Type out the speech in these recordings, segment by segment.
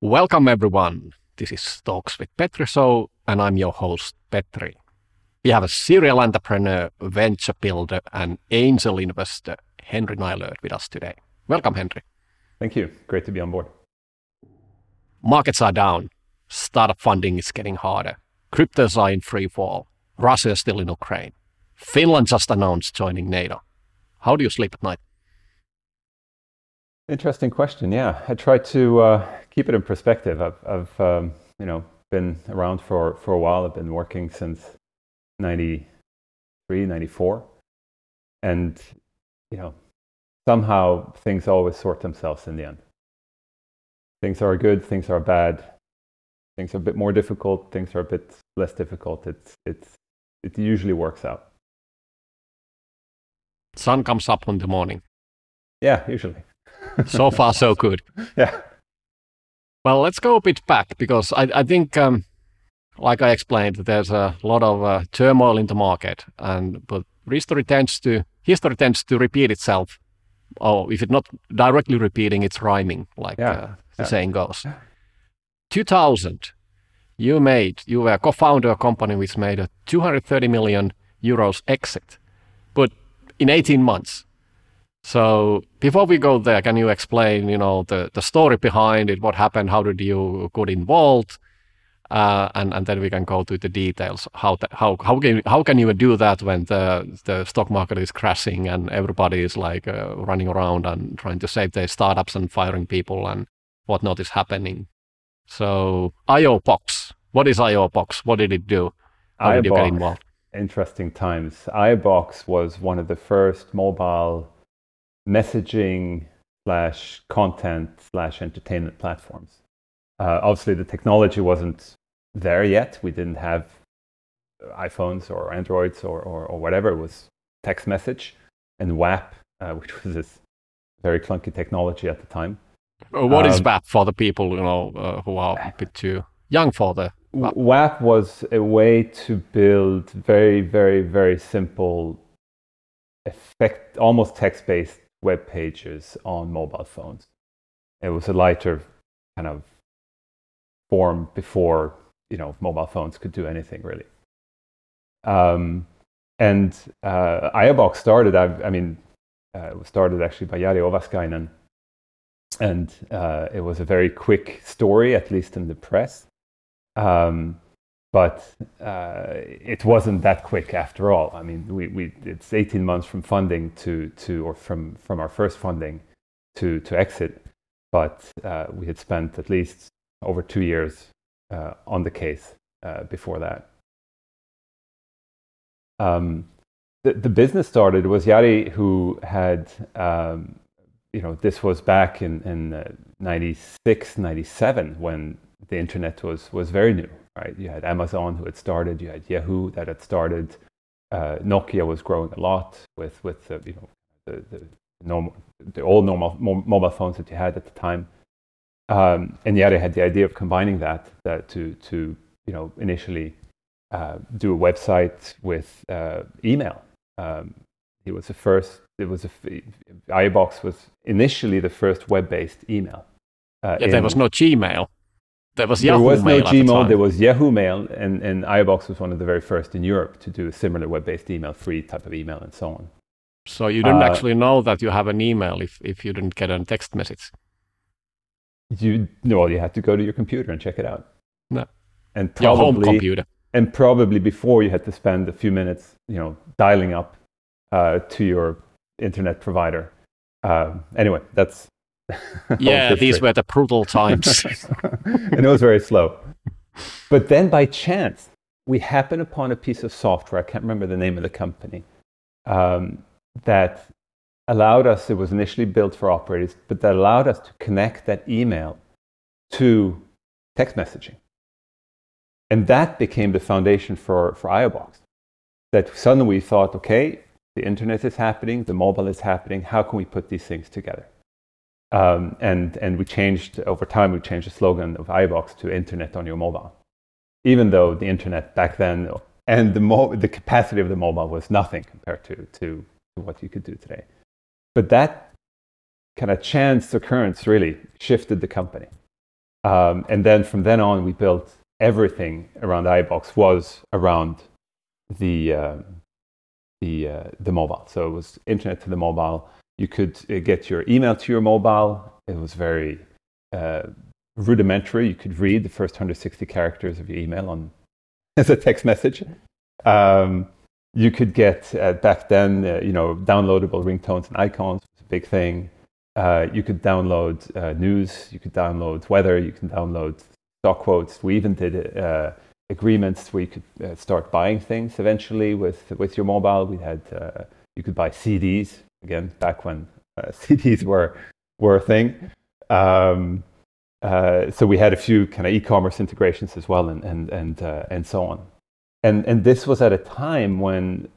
Welcome, everyone. This is Talks with Petri Show, and I'm your host, Petri. We have a serial entrepreneur, venture builder, and angel investor, Henry Nylund, with us today. Welcome, Henry. Thank you. Great to be on board. Markets are down. Startup funding is getting harder. Cryptos are in free fall. Russia is still in Ukraine. Finland just announced joining NATO. How do you sleep at night? Interesting question. Yeah, I try to uh, keep it in perspective. I've, I've um, you know, been around for, for a while. I've been working since 93, 94. And, you know, somehow things always sort themselves in the end. Things are good, things are bad, things are a bit more difficult, things are a bit less difficult. It's, it's, it usually works out. Sun comes up in the morning. Yeah, usually so far, so good. Yeah. Well, let's go a bit back because I, I think, um, like I explained, there's a lot of uh, turmoil in the market, and but history tends to history tends to repeat itself. Or if it's not directly repeating, it's rhyming, like yeah. uh, the yeah. saying goes. 2000, you made you were a co-founder of a company which made a 230 million euros exit, but in 18 months so before we go there, can you explain, you know, the, the story behind it? What happened? How did you get involved? Uh, and and then we can go to the details. How how how can how can you do that when the the stock market is crashing and everybody is like uh, running around and trying to save their startups and firing people and whatnot is happening? So IO Box, what is IO Box? What did it do? How did you get involved? Interesting times. IOBox was one of the first mobile messaging slash content slash entertainment platforms. Uh, obviously, the technology wasn't there yet. We didn't have iPhones or Androids or, or, or whatever. It was text message and WAP, uh, which was this very clunky technology at the time. What um, is WAP for the people you know uh, who are a bit too young for the WAP? WAP was a way to build very, very, very simple, effect, almost text-based web pages on mobile phones. It was a lighter kind of form before you know mobile phones could do anything really. Um, and uh, IOBox started. I, I mean, uh, it was started actually by Jari Ovaskainen, and uh, it was a very quick story, at least in the press. Um, but uh, it wasn't that quick after all. I mean, we, we it's 18 months from funding to to or from from our first funding to to exit, but uh, we had spent at least over two years uh, on the case uh, before that. Um, the, the business started was Jari who had um, you know this was back in in uh, 96 97 when the internet was was very new right? You had Amazon who had started, you had Yahoo that had started. Uh, Nokia was growing a lot with with you know the, the normal the old normal mobile phones that you had at the time. Um, and yeah, they had the idea of combining that, that to to you know initially uh, do a website with uh, email. Um, it was the first. It was a IOBox was initially the first web-based email. Uh, yeah, there was no Gmail. There was Yahoo there was no Gmail. The there was Yahoo Mail, and, and IOBox was one of the very first in Europe to do a similar web-based email, free type of email, and so on. So you didn't uh, actually know that you have an email if, if you didn't get a text message. You no, well, you had to go to your computer and check it out. No, and probably, your home computer. And probably before you had to spend a few minutes, you know, dialing up uh, to your internet provider. Uh, anyway, that's yeah, these were the brutal times. and it was very slow. But then by chance, we happened upon a piece of software, I can't remember the name of the company, um, that allowed us, it was initially built for operators, but that allowed us to connect that email to text messaging. And that became the foundation for, for IOBox. That suddenly we thought, okay, the internet is happening, the mobile is happening, how can we put these things together? Um, and, and we changed, over time, we changed the slogan of IOBox to Internet on your mobile. Even though the internet back then and the, mo- the capacity of the mobile was nothing compared to, to, what you could do today. But that kind of chance occurrence really shifted the company. Um, and then from then on, we built everything around IOBox was around the uh, the uh, the mobile. So it was internet to the mobile. You could uh, get your email to your mobile. It was very uh, rudimentary. You could read the first 160 characters of your email on as a text message. Um, you could get uh, back then, uh, you know, downloadable ringtones and icons was a big thing. Uh, you could download uh, news, you could download weather, you can download stock quotes. We even did agreements where you could start buying things eventually with with your mobile. We had you could buy CDs again back when CDs were were a thing. Um, uh, so we had a few kind of e-commerce integrations as well, and and and uh, and so on. And and this was at a time when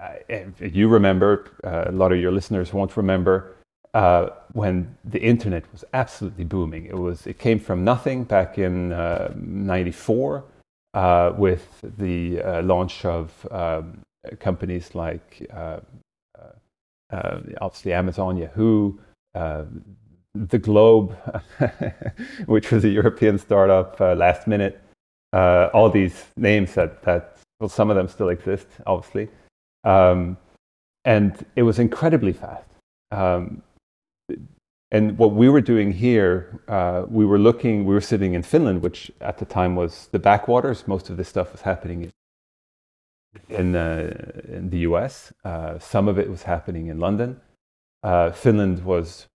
uh, you remember, uh, a lot of your listeners won't remember uh, when the internet was absolutely booming. It was it came from nothing back in '94 with the launch of um, companies like obviously Amazon, Yahoo the Globe, which was a European startup, uh, Last Minute, uh, all these names that, that, well, some of them still exist, obviously. Um, and it was incredibly fast. Um, and what we were doing here, uh, we were looking, we were sitting in Finland, which at the time was the backwaters. Most of this stuff was happening in, in, uh, in the US. Uh, some of it was happening in London. Uh, Finland was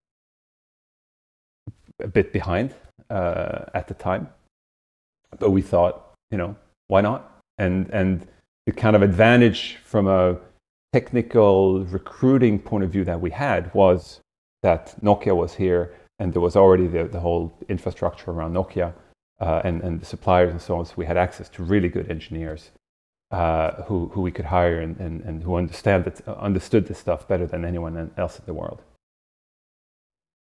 a bit behind uh, at the time, but we thought, you know, why not? And and the kind of advantage from a technical recruiting point of view that we had was that Nokia was here and there was already the, the whole infrastructure around Nokia uh, and, and the suppliers and so on. So we had access to really good engineers uh, who, who we could hire and, and, and who understand it, understood this stuff better than anyone else in the world.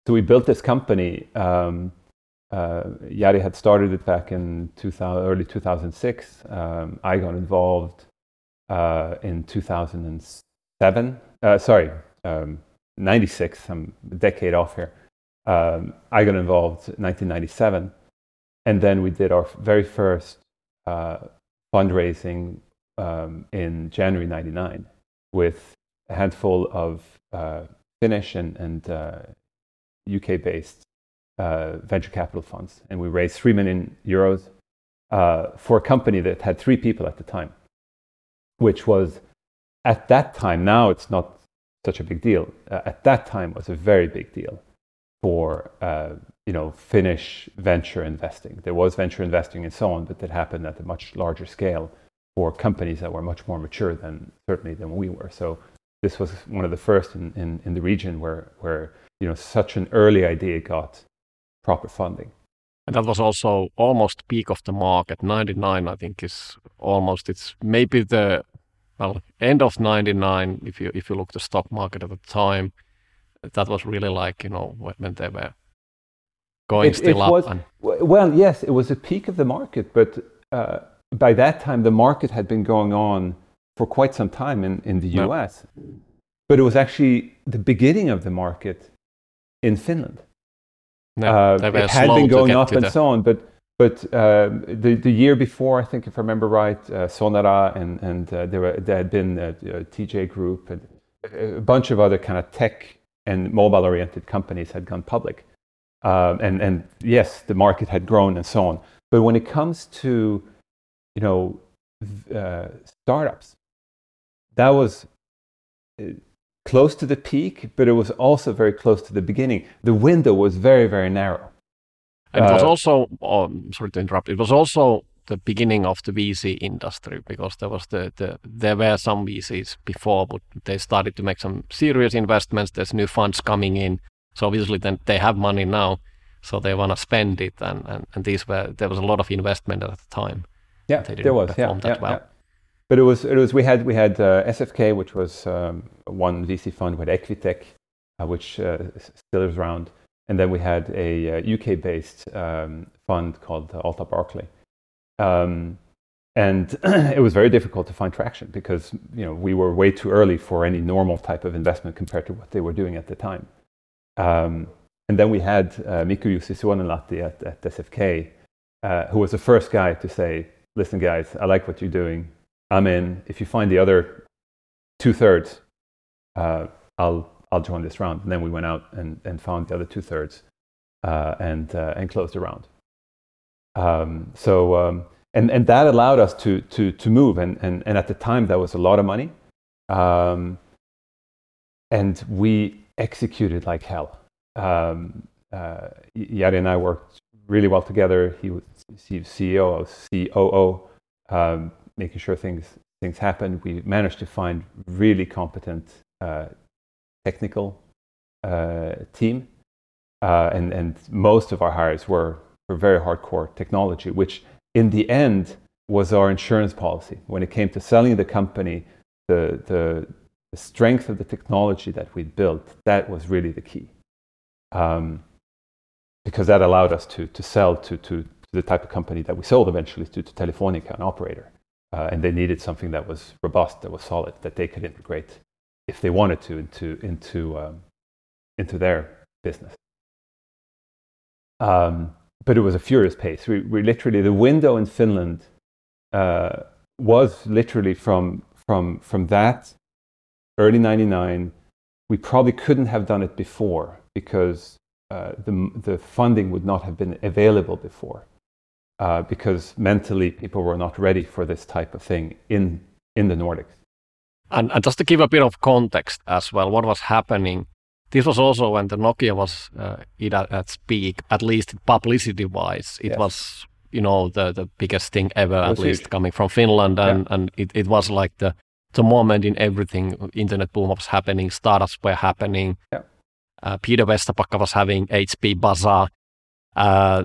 So we built this company. Um, uh, Jari had started it back in 2000, early 2006. Um, I got involved uh, in 2007. Uh, sorry, um, 96. I'm a decade off here. Um, I got involved in 1997. And then we did our very first uh, fundraising um, in January 99 with a handful of uh, Finnish and, and uh, UK based uh, venture capital funds. And we raised 3 million euros uh, for a company that had three people at the time, which was at that time, now it's not such a big deal. Uh, at that time was a very big deal for uh, you know Finnish venture investing. There was venture investing and so on, but that happened at a much larger scale for companies that were much more mature than certainly than we were. So this was one of the first in, in, in the region where, where you know such an early idea got proper funding. And that was also almost peak of the market. 99, I think, is almost it's maybe the well end of 99 if you if you look the stock market at the time that was really like you know when they were going it, still it up was, and... well yes it was a peak of the market but uh, by that time the market had been going on for quite some time in, in the us but it was actually the beginning of the market in Finland. No, uh, it had been going up and the... so on, but but uh, the the year before, I think if I remember right, uh, Sonera and and uh, there were there had been a, a TJ Group and a bunch of other kind of tech and mobile oriented companies had gone public, um, and and yes, the market had grown and so on. But when it comes to you know uh, startups, that was uh, close to the peak, but it was also very close to the beginning. The window was very, very narrow. And it was uh, also, um, sorry to interrupt, it was also the beginning of the VC industry because there was the, the there were some VCs before, but they started to make some serious investments. There's new funds coming in, so obviously then they have money now, so they want to spend it, and, and and these were there was a lot of investment at the time. Yeah, they there was. Yeah, yeah, well. yeah but it was it was we had we had uh, SFK, which was um, one VC fund, with Eqvitec, uh, which uh, still is around, and then we had a UK uh, based um, fund called Alta Berkeley. Um, and it was very difficult to find traction because you know we were way too early for any normal type of investment compared to what they were doing at the time. Um, And then we had uh, Mikko Jussi Suonenlahti at, at SFK, uh, who was the first guy to say, listen, guys, I like what you're doing. I'm in. If you find the other two thirds, uh, I'll, I'll join this round. And then we went out and, and found the other two thirds uh, and, uh, and closed the round. Um, so, um, and, and that allowed us to, to, to move. And, and, and at the time, that was a lot of money. Um, and we executed like hell. Um, uh, Jari and I worked really well together. He was CEO, was COO, um, making sure things things happened. We managed to find really competent uh, technical uh, team, uh, and and most of our hires were were very hardcore technology, which in the end was our insurance policy when it came to selling the company. The the the strength of the technology that we built, that was really the key. Um, because that allowed us to, to sell to, to, to, the type of company that we sold eventually to, to Telefonica, an operator. Uh, and they needed something that was robust, that was solid, that they could integrate if they wanted to into, into, um, into their business. Um, but it was a furious pace. We, we literally, the window in Finland uh, was literally from, from, from that early 99. We probably couldn't have done it before because uh, the, the funding would not have been available before uh, because mentally people were not ready for this type of thing in, in the Nordics. And, and just to give a bit of context as well, what was happening, this was also when the Nokia was uh, at, at peak, at least publicity-wise. It yes. was, you know, the, the biggest thing ever, at least huge. coming from Finland. And, yeah. and it, it was like the the moment in everything. Internet boom was happening, startups were happening. Yeah. Uh, Peter Vesterbacka was having HP Bazaar uh,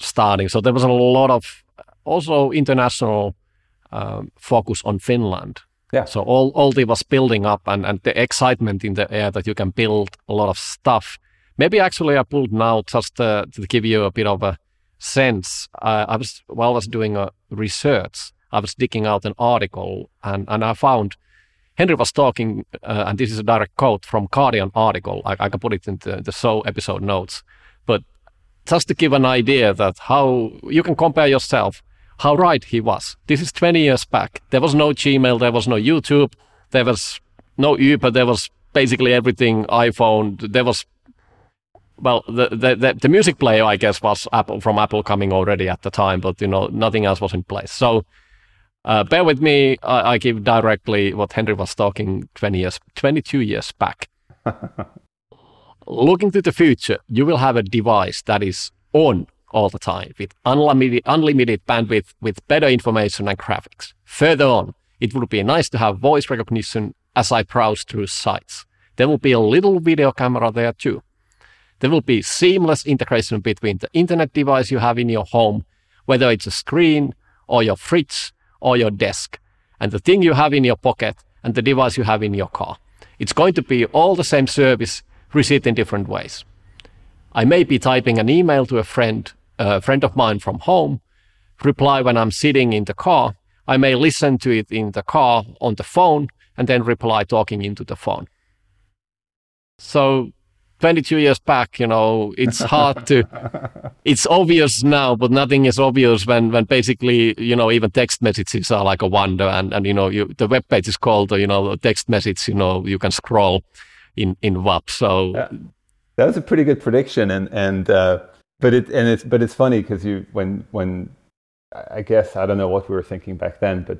starting. So there was a lot of also international uh, focus on Finland. Yeah. So all, all the was building up and, and the excitement in the air that you can build a lot of stuff. Maybe actually I pulled now just uh, to give you a bit of a sense. I was while I was doing a research, I was digging out an article and, and I found Henry was talking, uh, and this is a direct quote from Guardian article. I, I can put it in the, the show episode notes. Just to give an idea that how you can compare yourself, how right he was. This is 20 years back. There was no Gmail, there was no YouTube, there was no Uber, there was basically everything iPhone. There was well, the, the, the, the music player, I guess, was Apple from Apple coming already at the time, but you know nothing else was in place. So uh, bear with me. I, I, give directly what Henry was talking 20 years, 22 years back. Looking to the future, you will have a device that is on all the time with unlimited, unlimited bandwidth with better information and graphics. Further on, it would be nice to have voice recognition as I browse through sites. There will be a little video camera there too. There will be seamless integration between the internet device you have in your home, whether it's a screen or your fridge or your desk and the thing you have in your pocket and the device you have in your car. It's going to be all the same service received in different ways. I may be typing an email to a friend, a friend of mine from home, reply when I'm sitting in the car. I may listen to it in the car on the phone and then reply talking into the phone. So 22 years back, you know, it's hard to, it's obvious now, but nothing is obvious when, when basically, you know, even text messages are like a wonder. And, and you know, you, the web page is called, you know, text message, you know, you can scroll in, in WAP. So yeah. that was a pretty good prediction. And, and, uh, but it, and it's, but it's funny because you, when, when, I guess, I don't know what we were thinking back then, but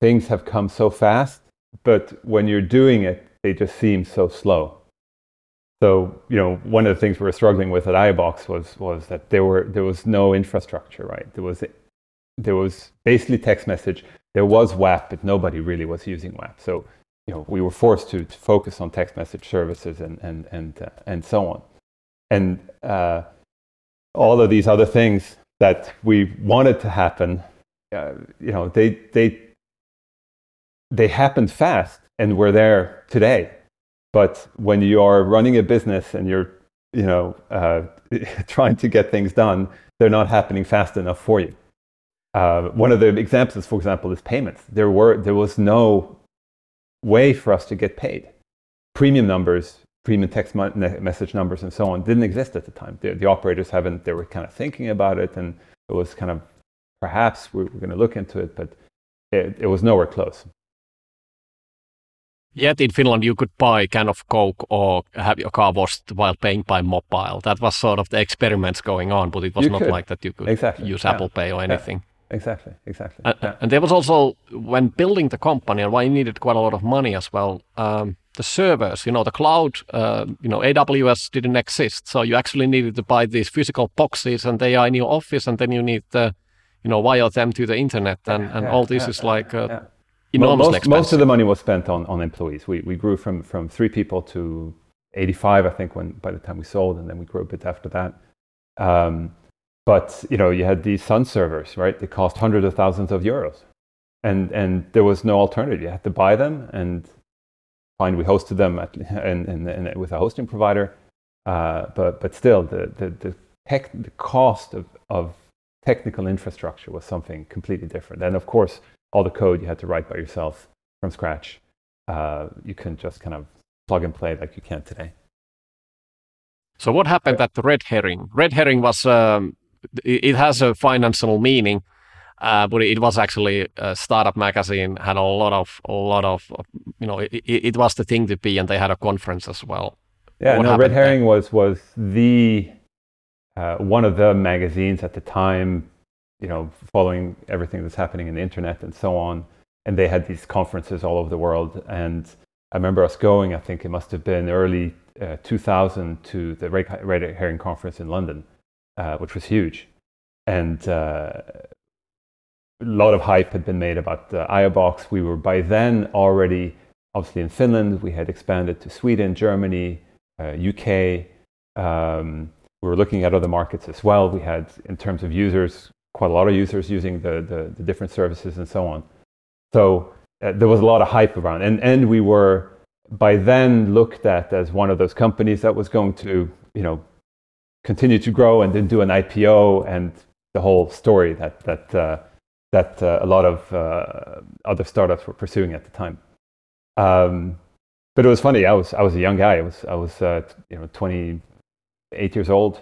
things have come so fast, but when you're doing it, they just seem so slow so, you know, one of the things we were struggling with at IOBox was was that there were there was no infrastructure, right? There was there was basically text message. There was WAP, but nobody really was using WAP. So, you know, we were forced to, to focus on text message services and and and uh, and so on, and uh, all of these other things that we wanted to happen. Uh, you know, they they they happened fast, and we're there today but when you are running a business and you're, you know, uh, trying to get things done, they're not happening fast enough for you. Uh, one of the examples, for example, is payments. There were there was no way for us to get paid. Premium numbers premium text message numbers and so on didn't exist at the time. The, the, operators haven't, they were kind of thinking about it and it was kind of perhaps we we're going to look into it, but it, it was nowhere close. Yet in Finland, you could buy kind of Coke or have your car washed while paying by mobile. That was sort of the experiments going on, but it was you not could. like that you could exactly. use yeah. Apple Pay or anything. Yeah. Exactly, exactly. And, yeah. and, there was also, when building the company, and why you needed quite a lot of money as well, um, the servers, you know, the cloud, uh, you know, AWS didn't exist. So you actually needed to buy these physical boxes and they are in your office and then you need to, you know, wire them to the internet and, and all this is like uh, enormously most, expensive. Most of the money was spent on, on employees. We, we grew from, from three people to 85, I think, when by the time we sold, and then we grew a bit after that. Um, but you know, you had these Sun servers, right? They cost hundreds of thousands of euros, and and there was no alternative. You had to buy them, and fine, we hosted them at, and, and, and with a hosting provider. Uh, but but still, the the the, tech, the cost of, of technical infrastructure was something completely different. And of course, all the code you had to write by yourself from scratch. Uh, you couldn't just kind of plug and play like you can today. So what happened at the red herring? Red herring was um, it, has a financial meaning, uh, but it was actually a startup magazine. Had a lot of a lot of you know it, it was the thing to be, and they had a conference as well. Yeah, what no, red herring there? was was the uh, one of the magazines at the time you know, following everything that's happening in the internet and so on. And they had these conferences all over the world. And I remember us going, I think it must have been early uh, 2000 to the Red, Herring Conference in London, uh, which was huge. And uh, a lot of hype had been made about the IOBox. We were by then already, obviously, in Finland. We had expanded to Sweden, Germany, UK. Uh, um, we were looking at other markets as well. We had, in terms of users, quite a lot of users using the, the, the different services and so on. So uh, there was a lot of hype around, and and we were by then looked at as one of those companies that was going to you know continue to grow and then do an IPO and the whole story that that uh, that uh, a lot of uh, other startups were pursuing at the time. Um, but it was funny. I was I was a young guy. I was I was uh, you know 28 years old,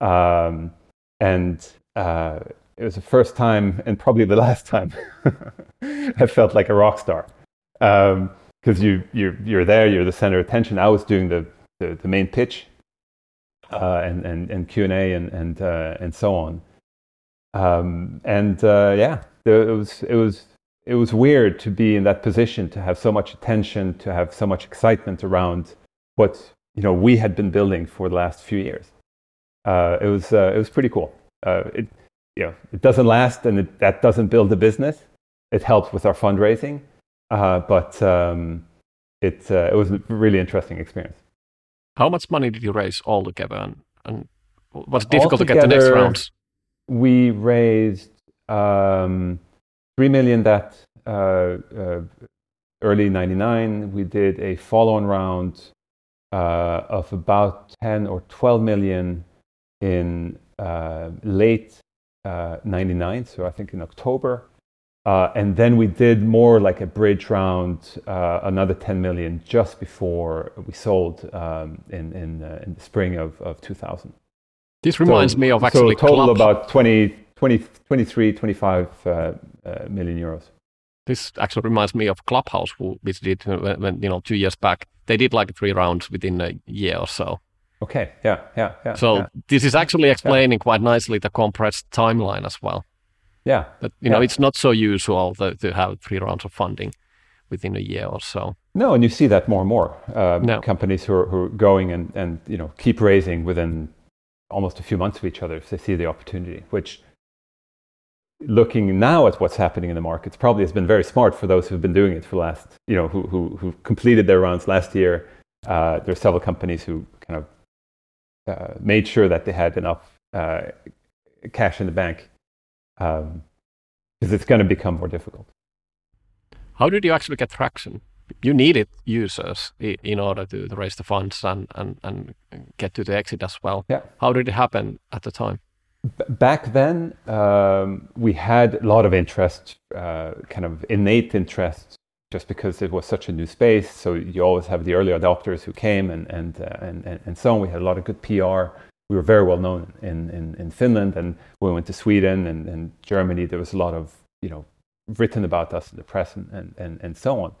um, and uh, it was the first time and probably the last time I felt like a rock star. Because um, you, you're, you're there, you're the center of attention. I was doing the, the, the main pitch uh, and, and, and Q&A and, and, uh, and so on. Um, and uh, yeah, it was, it, was, it was weird to be in that position, to have so much attention, to have so much excitement around what you know, we had been building for the last few years. Uh, it, was, uh, it was pretty cool. It, you know, it doesn't last and it, that doesn't build the business. It helps with our fundraising, but um, it, it was a really interesting experience. How much money did you raise altogether and, and was it difficult altogether, to get the next rounds? We raised um, 3 million that uh, uh early 99. We did a follow-on round uh, of about 10 or 12 million in uh, late uh, 99, so I think in October. Uh, and then we did more like a bridge round, uh, another 10 million just before we sold um, in, in, uh, in the spring of, of 2000. This reminds so, me of actually so total about 20, 20, 23, 25 uh, uh, million euros. This actually reminds me of Clubhouse, who did when, when, you know two years back. They did like three rounds within a year or so. Okay. Yeah. Yeah. Yeah. So yeah. this is actually explaining yeah. quite nicely the compressed timeline as well. Yeah. But you know, it's not so usual that, to have three rounds of funding within a year or so. No, and you see that more and more. Um, no. Companies who are, who are going and, and you know keep raising within almost a few months of each other if they see the opportunity, which looking now at what's happening in the markets probably has been very smart for those who've been doing it for the last, you know, who, who, who completed their rounds last year. Uh, there are several companies who kind of uh, made sure that they had enough uh, cash in the bank because um, it's going to become more difficult. How did you actually get traction? You needed users in order to, raise the funds and, and, and get to the exit as well. Yeah. How did it happen at the time? B- back then, um, we had a lot of interest, uh, kind of innate interest just because it was such a new space. So you always have the early adopters who came and, and, uh, and, and, and so on. We had a lot of good PR. We were very well known in, in, in Finland and when we went to Sweden and, and Germany. There was a lot of, you know, written about us in the press and, and, and, and so on.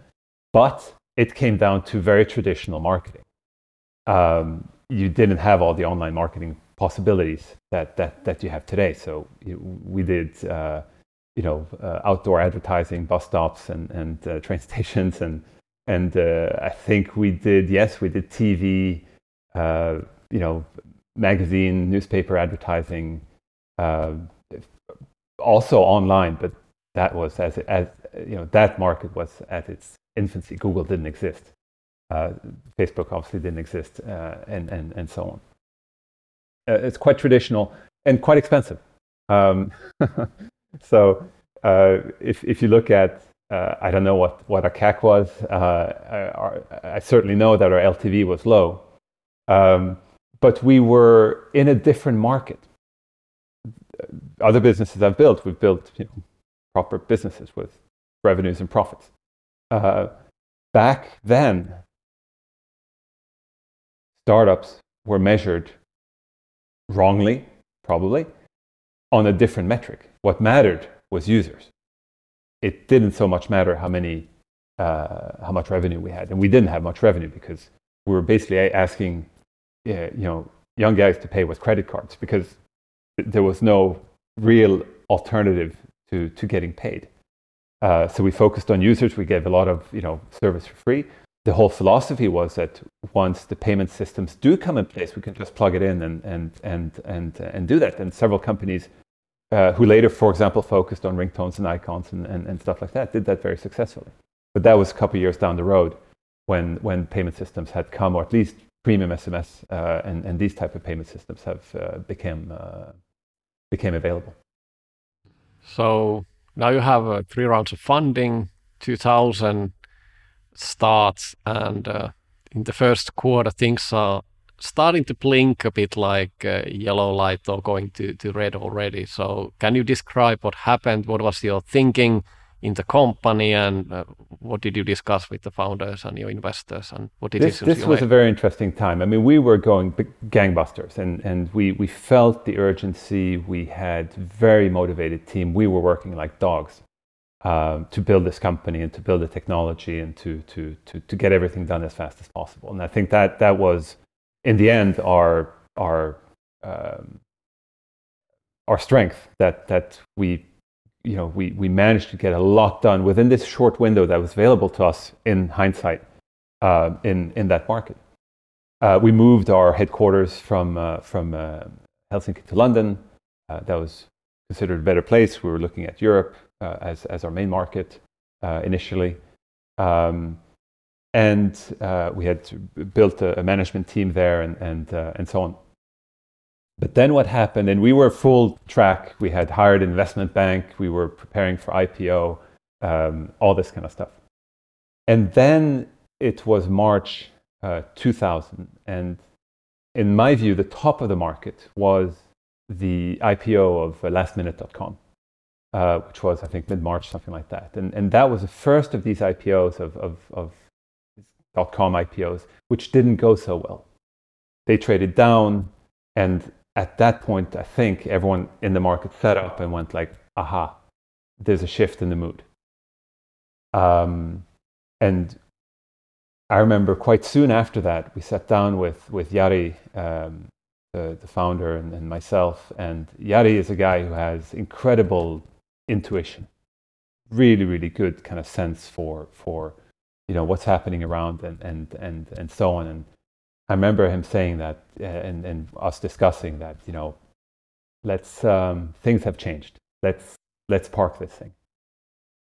But it came down to very traditional marketing. Um, you didn't have all the online marketing possibilities that, that, that you have today. So we did, uh, you know, uh, outdoor advertising, bus stops and, and uh, train stations. And, and uh, I think we did, yes, we did TV, uh, you know, magazine, newspaper advertising, uh, also online, but that was as, as, you know, that market was at its infancy. Google didn't exist. Facebook obviously didn't exist and, and, and so on. it's quite traditional and quite expensive. Um, So uh, if, if you look at, uh, I don't know what, what our CAC was, uh, our, I certainly know that our LTV was low, um, but we were in a different market. Other businesses I've built, we've built you know, proper businesses with revenues and profits. Uh, back then, startups were measured wrongly, probably, on a different metric. What mattered was users. It didn't so much matter how many, uh, how much revenue we had, and we didn't have much revenue because we were basically asking, you know, young guys to pay with credit cards because there was no real alternative to to getting paid. Uh, so we focused on users. We gave a lot of you know service for free. The whole philosophy was that once the payment systems do come in place, we can just plug it in and and and and and do that. And several companies uh, who later, for example, focused on ringtones and icons and, and, and stuff like that, did that very successfully. But that was a couple years down the road when, when payment systems had come, or at least premium SMS uh, and, and these type of payment systems have uh, became, uh, became available. So now you have uh, three rounds of funding, 2000 starts, and uh, in the first quarter, things are starting to blink a bit like uh, yellow light or going to, to red already. So, can you describe what happened? What was your thinking in the company, and uh, what did you discuss with the founders and your investors? And what did this, this was made? a very interesting time. I mean, we were going gangbusters, and and we we felt the urgency. We had very motivated team. We were working like dogs. Um, to build this company and to build the technology and to, to, to, to get everything done as fast as possible. And I think that that was in the end our our um, our strength that that we you know we we managed to get a lot done within this short window that was available to us in hindsight uh, in in that market. Uh, we moved our headquarters from uh, from uh, Helsinki to London. Uh, that was considered a better place. We were looking at Europe uh, as as our main market initially. Um, and we had built a, a, management team there and, and, and so on. But then what happened, and we were full track, we had hired investment bank, we were preparing for IPO, um, all this kind of stuff. And then it was March uh, 2000. And in my view, the top of the market was the IPO of lastminute.com. Uh, which was, I think, mid March, something like that. And, and that was the first of these IPOs of, of, of dot com IPOs, which didn't go so well. They traded down, and at that point, I think everyone in the market set up and went like, "Aha, there's a shift in the mood." Um, and I remember quite soon after that, we sat down with with Jari, um, the, the founder, and, and myself. And Jari is a guy who has incredible intuition, really, really good kind of sense for for you know what's happening around and and and and so on and i remember him saying that uh, and and us discussing that you know let's um, things have changed. Let's let's park this thing.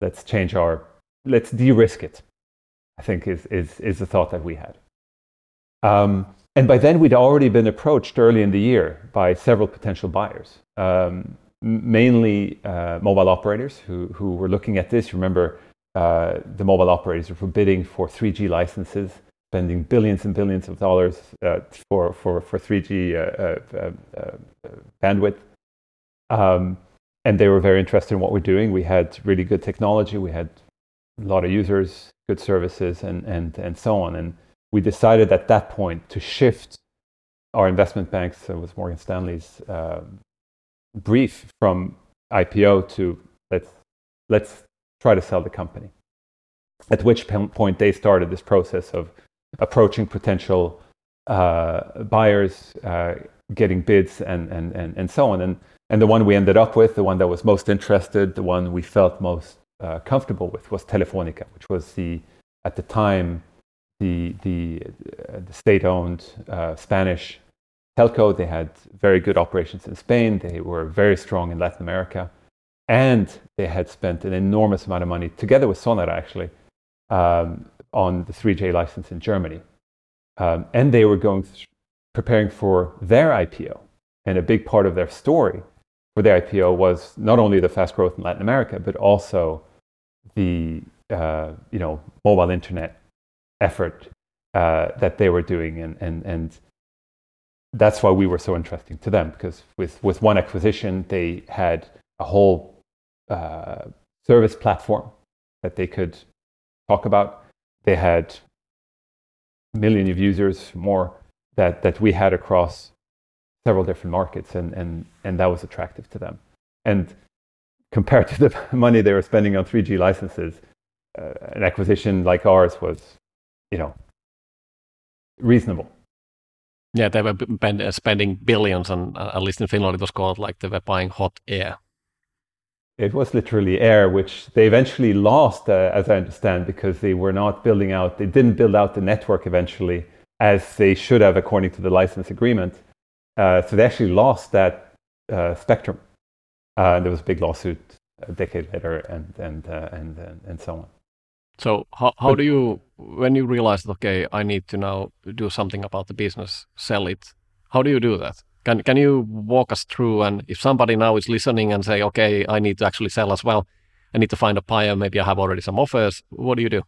Let's change our let's de-risk it i think is is is the thought that we had. Um, and by then we'd already been approached early in the year by several potential buyers um, mainly uh, mobile operators who who were looking at this. Remember uh, the mobile operators were bidding for 3G licenses, spending billions and billions of dollars uh, for, for, for 3G uh, uh, uh, bandwidth. Um, and they were very interested in what we're doing. We had really good technology. We had a lot of users, good services, and, and, and so on. And we decided at that point to shift our investment banks, it was Morgan Stanley's uh, brief from IPO to let's, let's try to sell the company. At which point they started this process of approaching potential uh, buyers, uh, getting bids, and, and, and, and so on. And, and the one we ended up with, the one that was most interested, the one we felt most uh, comfortable with was Telefonica, which was the, at the time, the, the, uh, the state owned uh, Spanish telco. They had very good operations in Spain. They were very strong in Latin America. And they had spent an enormous amount of money, together with Sonera actually, um, on the 3G license in Germany. Um, and they were going th- preparing for their IPO. And a big part of their story for the IPO was not only the fast growth in Latin America, but also the uh, you know mobile internet effort uh, that they were doing, and and and that's why we were so interesting to them because with with one acquisition they had a whole uh, service platform that they could talk about. They had million of users more that that we had across several different markets, and and and that was attractive to them. And compared to the money they were spending on 3G licenses, uh, an acquisition like ours was, you know, reasonable. Yeah, they were spending billions, and uh, at least in Finland, it was called like they were buying hot air. It was literally air, which they eventually lost, uh, as I understand, because they were not building out. They didn't build out the network eventually, as they should have, according to the license agreement. Uh, so they actually lost that uh, spectrum. Uh, there was a big lawsuit a decade later, and and uh, and, and and so on. So how how but, do you when you realize okay I need to now do something about the business, sell it? How do you do that? Can can you walk us through? And if somebody now is listening and say, okay, I need to actually sell as well, I need to find a buyer. Maybe I have already some offers. What do you do?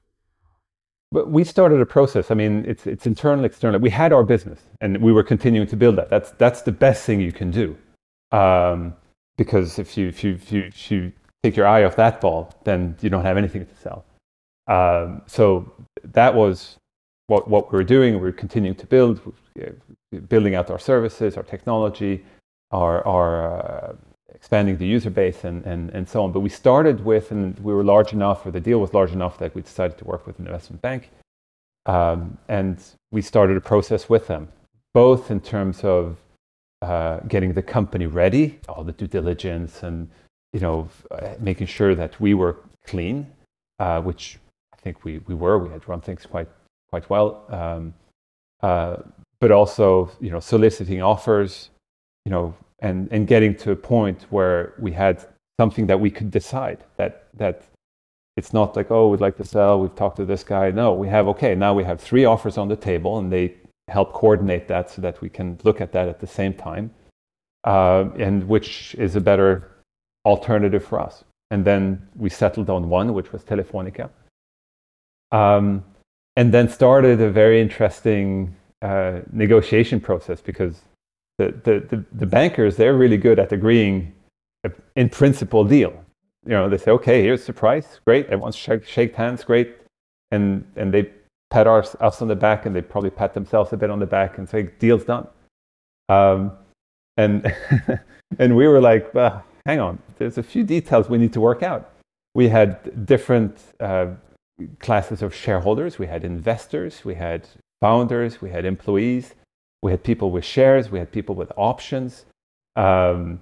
But we started a process. I mean, it's it's internal, external. We had our business, and we were continuing to build that. That's that's the best thing you can do. Um, because if you, if you, if you, if you take your eye off that ball, then you don't have anything to sell. Um, so that was what, what we were doing. We were continuing to build, building out our services, our technology, our, our uh, expanding the user base, and, and, and so on. But we started with, and we were large enough, or the deal was large enough that we decided to work with an investment bank. Um, and we started a process with them, both in terms of uh, getting the company ready, all the due diligence, and you know, uh, making sure that we were clean, uh, which I think we, we were. We had run things quite quite well, um, uh, but also you know soliciting offers, you know, and and getting to a point where we had something that we could decide that that it's not like oh we'd like to sell we've talked to this guy no we have okay now we have three offers on the table and they help coordinate that so that we can look at that at the same time, uh, and which is a better alternative for us. And then we settled on one, which was Telefonica. Um, and then started a very interesting uh, negotiation process because the, the, the, the, bankers, they're really good at agreeing a, in principle deal. You know, they say, okay, here's the price, great, everyone's shake, shake hands, great. And, and they pat our, us on the back and they probably pat themselves a bit on the back and say, deal's done. Um, and, and we were like, well, hang on, there's a few details we need to work out. We had different uh, classes of shareholders. We had investors, we had founders, we had employees, we had people with shares, we had people with options. Um,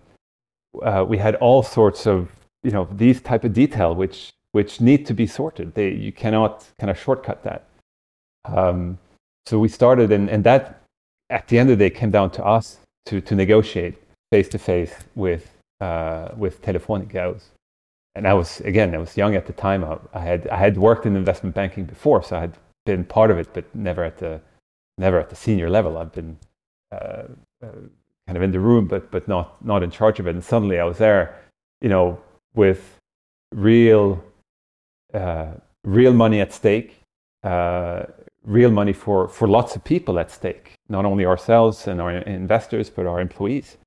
uh, we had all sorts of, you know, these type of detail which, which need to be sorted. They, you cannot kind of shortcut that. Um, so we started, and, and that at the end of the day came down to us to, to negotiate face to face with uh, with was, and I was again, I was young at the time. I, I, had I had worked in investment banking before, so I had been part of it, but never at the never at the senior level. I've been uh, uh, kind of in the room, but but not not in charge of it. And suddenly I was there, you know, with real uh, real money at stake. Uh, real money for, for lots of people at stake, not only ourselves and our investors, but our employees.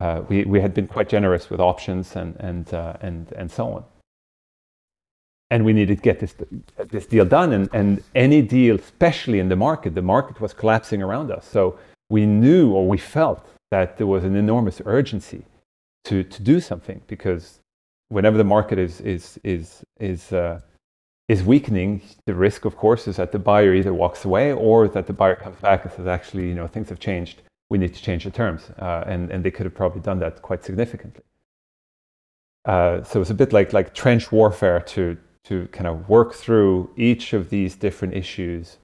Uh, we, we had been quite generous with options and, and, uh, and, and so on. And we needed to get this this deal done. And, and any deal, especially in the market, the market was collapsing around us. So we knew or we felt that there was an enormous urgency to, to do something because whenever the market is is is is uh, is weakening, the risk, of course, is that the buyer either walks away or that the buyer comes back and says, actually, you know, things have changed. We need to change the terms, uh, and and they could have probably done that quite significantly. Uh, so it's a bit like like trench warfare to to kind of work through each of these different issues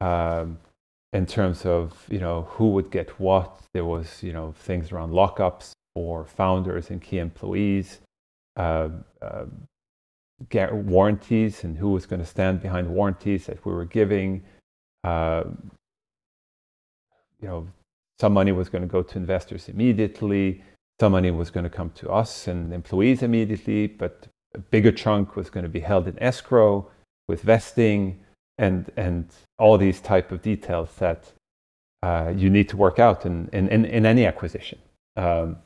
um, in terms of you know who would get what. There was you know things around lockups for founders and key employees, uh, uh, warranties and who was going to stand behind warranties that we were giving. Uh, you know, some money was going to go to investors immediately. Some money was going to come to us and employees immediately, but a bigger chunk was going to be held in escrow with vesting and and all these type of details that uh, you need to work out in in, in, in any acquisition. Um,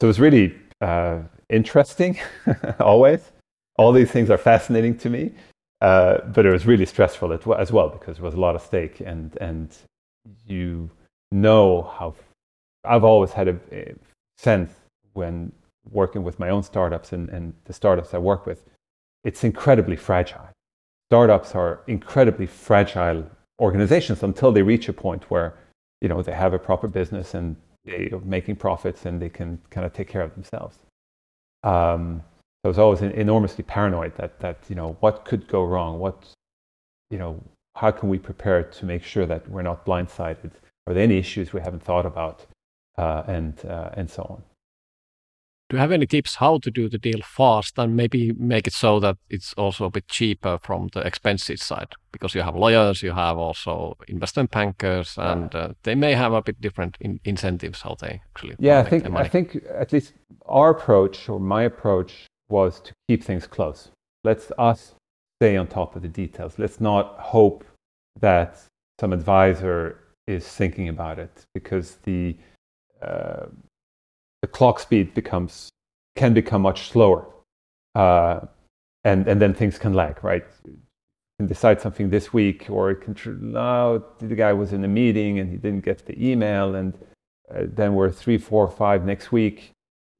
so it was really uh, interesting, always. All these things are fascinating to me, uh, but it was really stressful as well because there was a lot of stake, and and you know how I've always had a sense when working with my own startups and, and the startups I work with, it's incredibly fragile. Startups are incredibly fragile organizations until they reach a point where you know they have a proper business and they are making profits and they can kind of take care of themselves. Um, I was always enormously paranoid that that you know what could go wrong, what you know how can we prepare to make sure that we're not blindsided? Are there any issues we haven't thought about, uh, and uh, and so on do you have any tips how to do the deal fast and maybe make it so that it's also a bit cheaper from the expenses side? Because you have lawyers you have also investment bankers and uh, they may have a bit different in incentives how they actually yeah i think i think at least our approach or my approach was to keep things close. Let's us stay on top of the details. Let's not hope that some advisor is thinking about it because the uh, the clock speed becomes can become much slower, uh, and and then things can lag. Right, can decide something this week, or it can now the guy was in a meeting and he didn't get the email, and uh, then we're three, four, five next week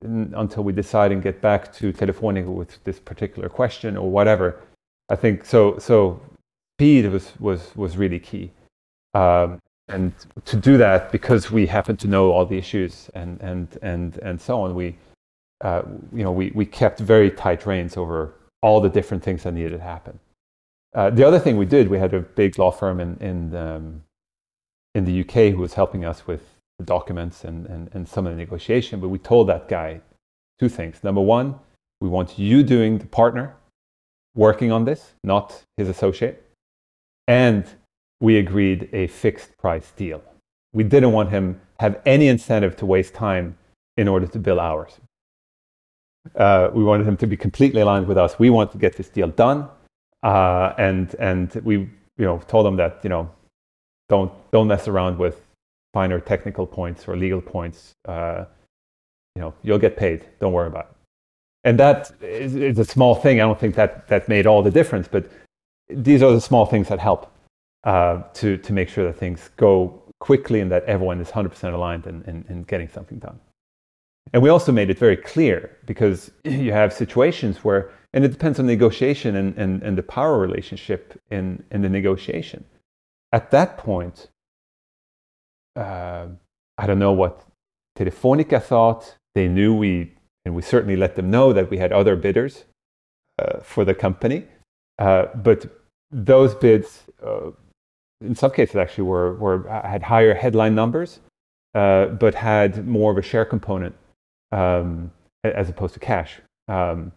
until we decide and get back to Telefonica with this particular question or whatever. I think so. So speed was was was really key. Um, and to do that, because we happen to know all the issues and and and and so on, we uh, you know we we kept very tight reins over all the different things that needed to happen. Uh, the other thing we did, we had a big law firm in in um, in the UK who was helping us with the documents and, and and some of the negotiation. But we told that guy two things. Number one, we want you doing the partner working on this, not his associate, and we agreed a fixed price deal. We didn't want him have any incentive to waste time in order to bill hours. Uh, we wanted him to be completely aligned with us. We want to get this deal done, uh, and and we you know told him that you know don't don't mess around with finer technical points or legal points. Uh, you know you'll get paid. Don't worry about it. And that is, is a small thing. I don't think that that made all the difference, but these are the small things that help uh, to, to make sure that things go quickly and that everyone is 100% aligned in, in, in getting something done. And we also made it very clear because you have situations where, and it depends on negotiation and, and, and the power relationship in, in the negotiation. At that point, uh, I don't know what Telefonica thought. They knew we, and we certainly let them know that we had other bidders uh, for the company. Uh, but those bids uh, in some cases actually were, were had higher headline numbers, uh, but had more of a share component um, as opposed to cash. Um,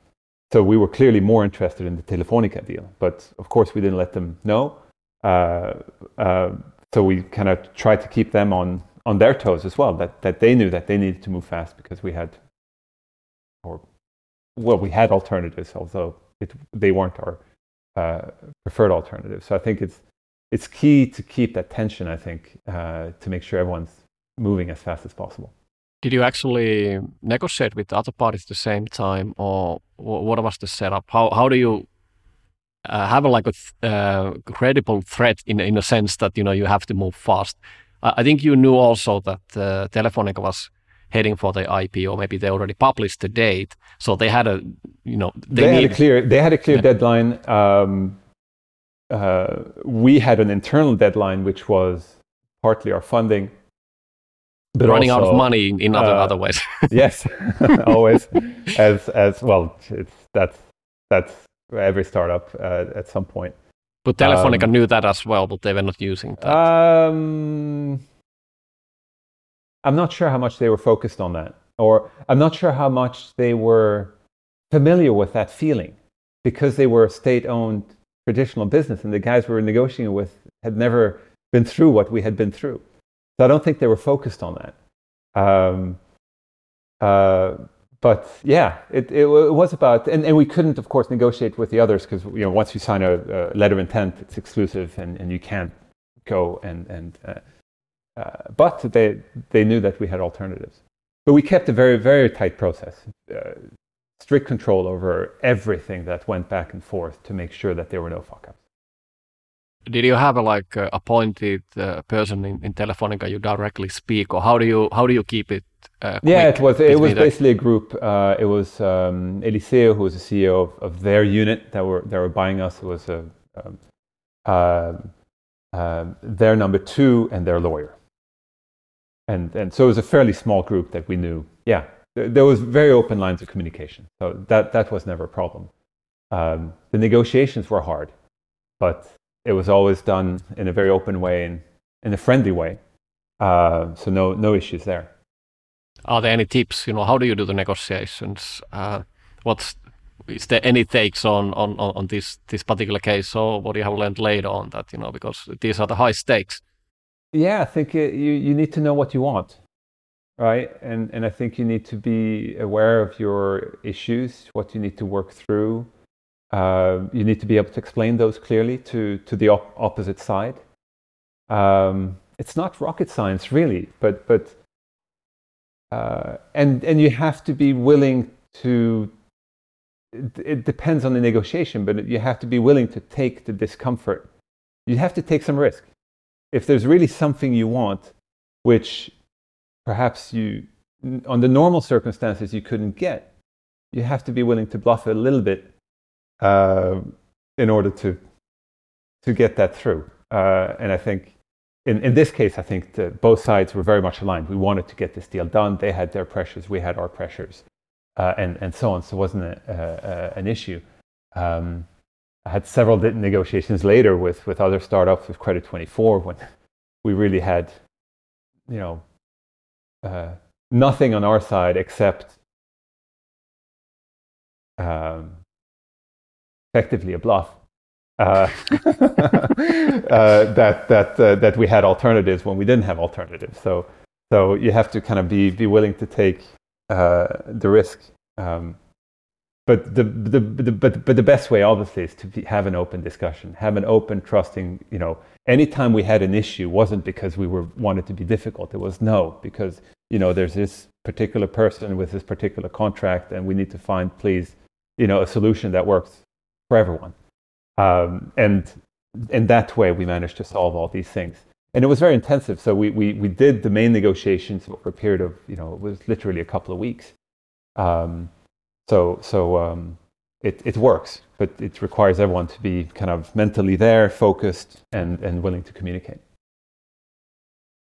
so we were clearly more interested in the Telefonica deal, but of course we didn't let them know. Uh, uh, so we kind of tried to keep them on on their toes as well. That that they knew that they needed to move fast because we had, or well, we had alternatives, although it, they weren't our uh, preferred alternatives. So I think it's it's key to keep that tension, I think, uh, to make sure everyone's moving as fast as possible. Did you actually negotiate with the other parties at the same time, or what was the setup? How how do you uh, have a, like a th- uh, credible threat in in a sense that you know you have to move fast. I, I think you knew also that uh, Telefonica was heading for the IPO. Maybe they already published the date, so they had a you know they, they had a clear they had a clear yeah. deadline. Um, uh, we had an internal deadline, which was partly our funding, but running also, out of money in other uh, other ways. yes, always. As as well, it's that's that's every startup uh, at some point. But Telefonica um, knew that as well, but they were not using that. Um, I'm not sure how much they were focused on that, or I'm not sure how much they were familiar with that feeling, because they were a state-owned traditional business, and the guys we were negotiating with had never been through what we had been through. So I don't think they were focused on that. Um, uh, but yeah, it, it, it, was about, and, and we couldn't, of course, negotiate with the others because you know once you sign a, a, letter of intent, it's exclusive, and, and you can't go and and. Uh, uh, but they they knew that we had alternatives. But we kept a very very tight process, uh, strict control over everything that went back and forth to make sure that there were no fuck ups. Did you have a like uh, appointed uh, person in, in Telefonica you directly speak, or how do you how do you keep it uh, yeah, it was it was basically a group. Uh, it was um, Eliseo, who was the CEO of, of, their unit that were that were buying us. It was a, um, uh, their number two and their lawyer, and and so it was a fairly small group that we knew. Yeah, there was very open lines of communication, so that that was never a problem. Um, the negotiations were hard, but it was always done in a very open way and in a friendly way. Uh, so no no issues there are there any tips? You know, how do you do the negotiations? Uh, what's is there any takes on, on, on this this particular case or what do you have learned later on that you know because these are the high stakes yeah i think it, you you need to know what you want right? And and i think you need to be aware of your issues what you need to work through. Uh, you need to be able to explain those clearly to to the op- opposite side. Um, it's not rocket science really but but uh, and and you have to be willing to it, it, depends on the negotiation but you have to be willing to take the discomfort. You have to take some risk. If there's really something you want which perhaps you under normal circumstances you couldn't get you have to be willing to bluff a little bit uh, in order to to get that through uh, and i think in, in this case, I think the, both sides were very much aligned. We wanted to get this deal done. They had their pressures, we had our pressures, uh, and, and so on. So it wasn't a, a, an issue. Um, I had several negotiations later with, with other startups with Credit 24 when we really had, you know, uh, nothing on our side except um, effectively a bluff uh, uh, that that uh, that we had alternatives when we didn't have alternatives. So so you have to kind of be be willing to take uh, the risk. Um, but the, the, the but but the best way obviously is to be, have an open discussion, have an open, trusting. You know, anytime we had an issue wasn't because we were wanted to be difficult. It was no because you know there's this particular person with this particular contract, and we need to find please you know a solution that works for everyone. Um, and in that way, we managed to solve all these things. And it was very intensive. So we, we, we did the main negotiations over a period of, you know, it was literally a couple of weeks. Um, so so um, it, it works, but it requires everyone to be kind of mentally there, focused, and, and willing to communicate.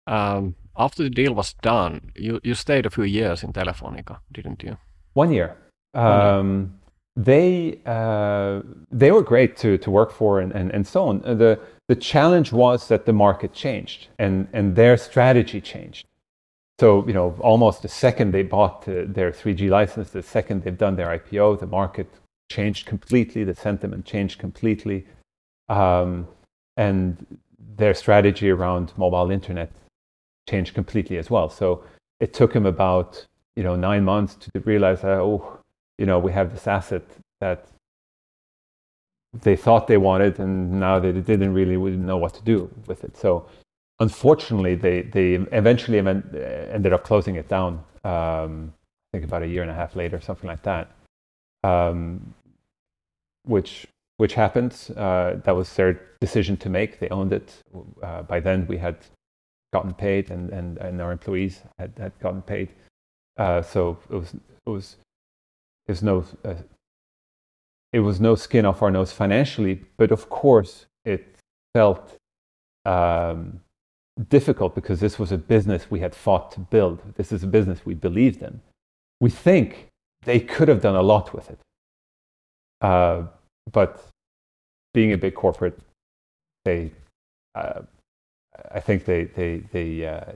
Um, after the deal was done, you, you stayed a few years in Telefonica, didn't you? One year. Um, they uh, they were great to to work for and, and, and so on. The the challenge was that the market changed and and their strategy changed. So you know, almost the second they bought their 3G license, the second they've done their IPO, the market changed completely. The sentiment changed completely, um, and their strategy around mobile internet changed completely as well. So it took them about you know nine months to realize oh you know, we have this asset that they thought they wanted and now they didn't really know what to do with it. So unfortunately, they, they eventually ended up closing it down, um, I think about a year and a half later, something like that, um, which which happened. Uh, that was their decision to make. They owned it. Uh, by then, we had gotten paid, and, and, and our employees had, had gotten paid. Uh, so it was it was was no uh, it was no skin off our nose financially, but of course it felt um, difficult because this was a business we had fought to build. This is a business we believed in. We think they could have done a lot with it. Uh, but being a big corporate, they, uh, I think they, they, they, uh,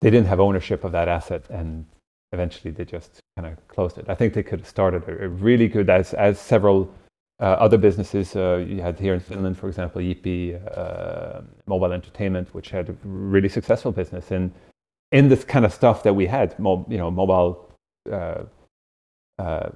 they didn't have ownership of that asset and eventually they just kind of closed it. I think they could have started a, a really good, as, as several other businesses, uh, you had here in Finland, for example, Jippii uh, Mobile Entertainment, which had a really successful business in in this kind of stuff that we had, mo- you know, mobile uh, uh,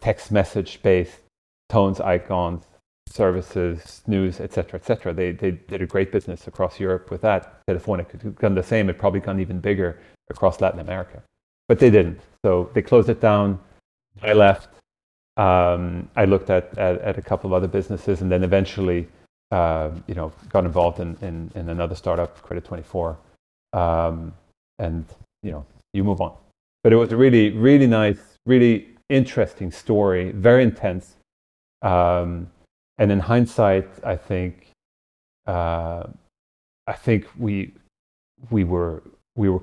text message based tones, icons, services, news, etc., etc. They they did a great business across Europe with that. Telefonica could done the same. It probably gone even bigger across Latin America, but they didn't. So they closed it down. I left um, I looked at, at, at, a couple of other businesses and then eventually, uh, you know, got involved in, in, in another startup, Credit 24. Um, and, you know, you move on. But it was a really, really nice, really interesting story, very intense. Um, and in hindsight, I think, uh, I think we, we were, we were,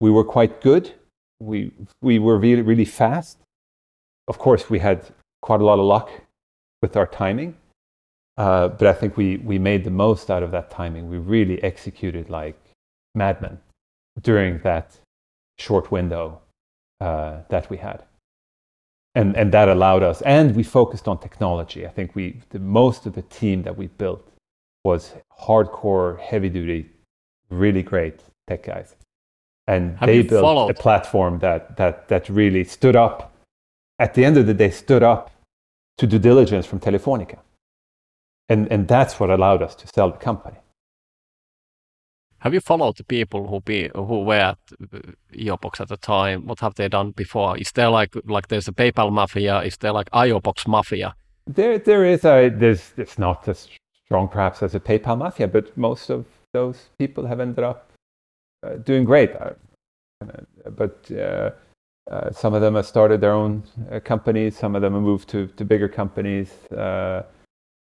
we were quite good. We, we were really, really fast of course, we had quite a lot of luck with our timing, uh, but I think we, we made the most out of that timing. We really executed like madmen during that short window uh, that we had. And, and that allowed us, and we focused on technology. I think we, the most of the team that we built was hardcore, heavy duty, really great tech guys. And Have they built followed? a platform that, that, that really stood up at the end of the day stood up to due diligence from Telefonica. And, and that's what allowed us to sell the company. Have you followed the people who be who were at IOBox at the time? What have they done before? Is there like like there's a PayPal mafia? Is there like IOBox mafia? There there is a there's it's not as strong perhaps as a PayPal mafia, but most of those people have ended up uh, doing great. Uh, but uh, uh, some of them have started their own uh, companies. Some of them have moved to, to bigger companies. Uh,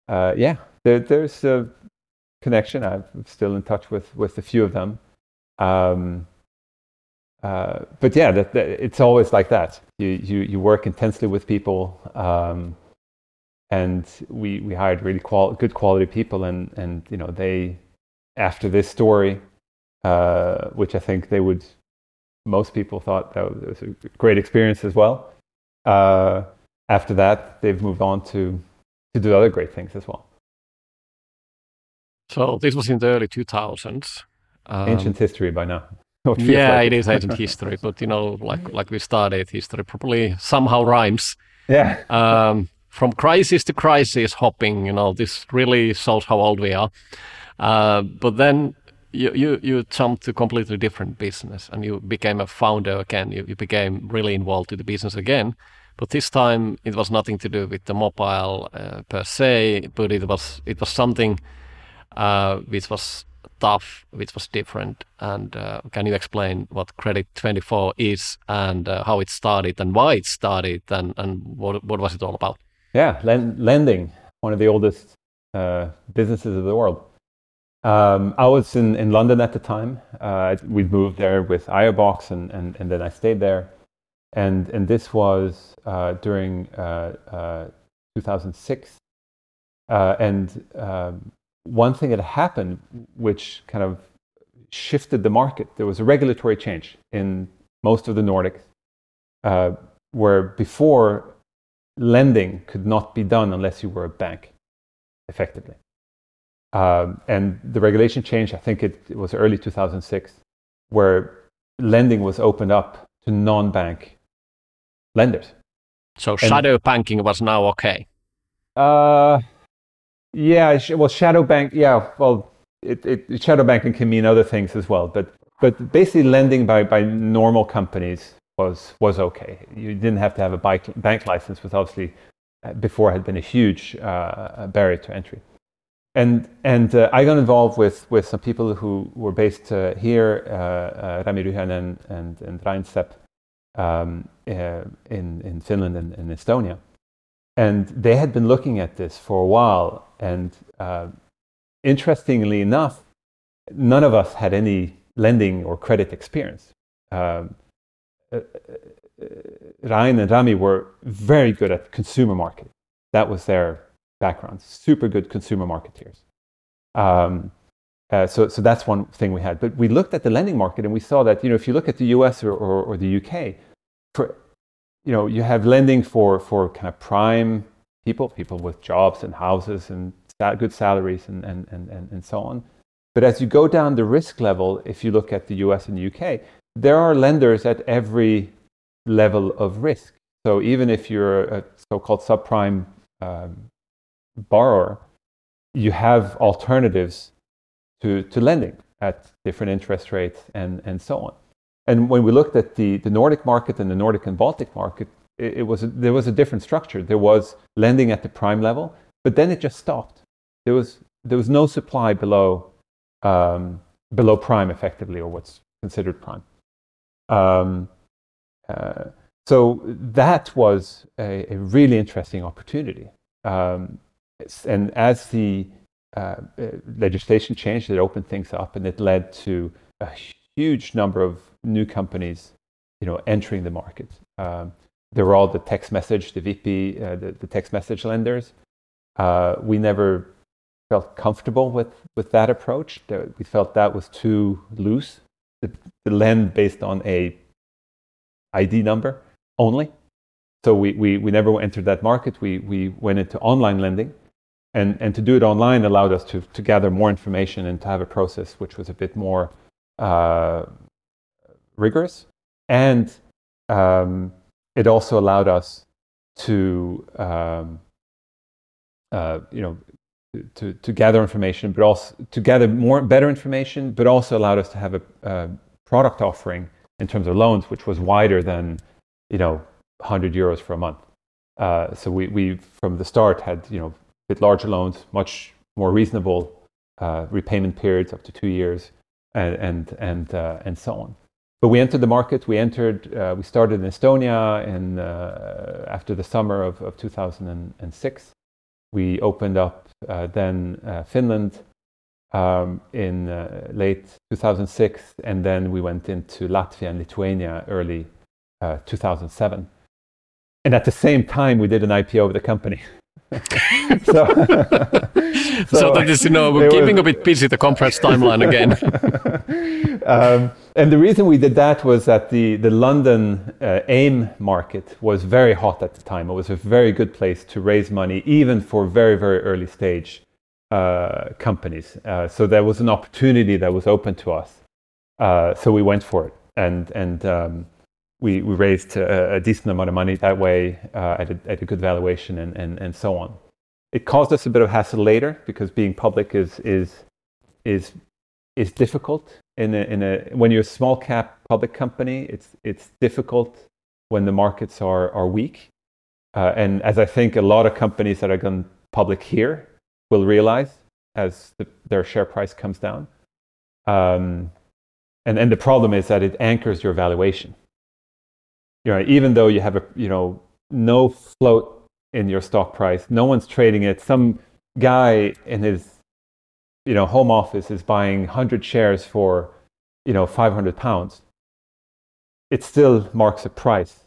uh yeah, there, there's a connection. I'm still in touch with, with a few of them. Um, uh, but yeah, that, that, it's always like that. You, you, you work intensely with people. Um, and we, we hired really good quality people. And, and, you know, they, after this story, which I think they would most people thought that was a great experience as well. Uh, after that, they've moved on to to do other great things as well. So this was in the early 2000s. Um, ancient history by now. yeah, like. it is ancient history, but you know, like like we started history, probably somehow rhymes. Yeah. Um, from crisis to crisis, hopping. You know, this really shows how old we are. Uh, but then you, you, you jumped to completely different business and you became a founder again. You, you became really involved in the business again. But this time it was nothing to do with the mobile uh, per se, but it was it was something uh, which was tough, which was different. And uh, can you explain what Credit 24 is and uh, how it started and why it started and, and what, what was it all about? Yeah, lending, one of the oldest uh, businesses of the world. Um, I was in, in London at the time. Uh, we moved there with IOBox, and, and, and then I stayed there. And, and this was uh, during uh, uh 2006. Uh, and um, one thing that happened, which kind of shifted the market, there was a regulatory change in most of the Nordics, uh, where before lending could not be done unless you were a bank, effectively. Um, and the regulation changed, I think it, it, was early 2006, where lending was opened up to non bank lenders. So and, shadow banking was now okay? Uh, yeah, well, shadow bank, yeah, well, it, it, shadow banking can mean other things as well. But, but basically, lending by, by normal companies was, was okay. You didn't have to have a bank, bank license, was obviously before had been a huge barrier to entry. And, and uh, I got involved with, with some people who were based uh, here, uh, uh Rami Ryhänen and, and Rain um, in, in Finland and, Estonia. And they had been looking at this for a while. And interestingly enough, none of us had any lending or credit experience. Um, uh, Rain and Rami were very good at consumer marketing. That was their background, super good consumer marketeers. Um, uh, so, so that's one thing we had. But we looked at the lending market and we saw that, you know, if you look at the US or, or, or the UK, for, you know, you have lending for, for kind of prime people, people with jobs and houses and good salaries and, and, and, and, so on. But as you go down the risk level, if you look at the US and the UK, there are lenders at every level of risk. So even if you're a so-called subprime um, borrower, you have alternatives to, to lending at different interest rates and, and so on. And when we looked at the, the Nordic market and the Nordic and Baltic market, it, it was a, there was a different structure. There was lending at the prime level, but then it just stopped. There was, there was no supply below, um, below prime, effectively, or what's considered prime. Um, uh, so that was a, a really interesting opportunity. Um, and as the uh, uh, legislation changed, it opened things up, and it led to a huge number of new companies, you know, entering the market. Um, there were all the text message, the VP, uh, the, the, text message lenders. Uh, we never felt comfortable with, with that approach. We felt that was too loose. The, the lend based on a ID number only. So we, we, we never entered that market. We, we went into online lending. And, and to do it online allowed us to, to gather more information and to have a process which was a bit more uh, rigorous. And um, it also allowed us to, um, uh, you know, to, to gather information, but also to gather more better information, but also allowed us to have a, a product offering in terms of loans, which was wider than, you know, 100 euros for a month. Uh, so we, we, from the start, had, you know, bit larger loans, much more reasonable uh, repayment periods up to two years, and, and, and, uh, and so on. But we entered the market. We entered, uh, we started in Estonia in, uh, after the summer of, of 2006. We opened up uh, then Finland um, in uh, late 2006, and then we went into Latvia and Lithuania early uh, 2007. And at the same time, we did an IPO of the company. so, so, that is, you know, we're keeping was, a bit busy the compressed timeline again. um, and the reason we did that was that the, the London uh, AIM market was very hot at the time. It was a very good place to raise money, even for very, very early stage uh, companies. Uh, so there was an opportunity that was open to us. Uh, so we went for it, and and um, we we raised a, a, decent amount of money that way uh, at a, at, a, good valuation, and, and and so on. It caused us a bit of hassle later because being public is is is is difficult in a, in a when you're a small cap public company. It's it's difficult when the markets are are weak, uh, and as I think a lot of companies that are gone public here will realize as the, their share price comes down. Um, and, and the problem is that it anchors your valuation. You know, even though you have a, you know, no float in your stock price, no one's trading it. Some guy in his, you know, home office is buying 100 shares for, you know, 500 pounds. It still marks a price,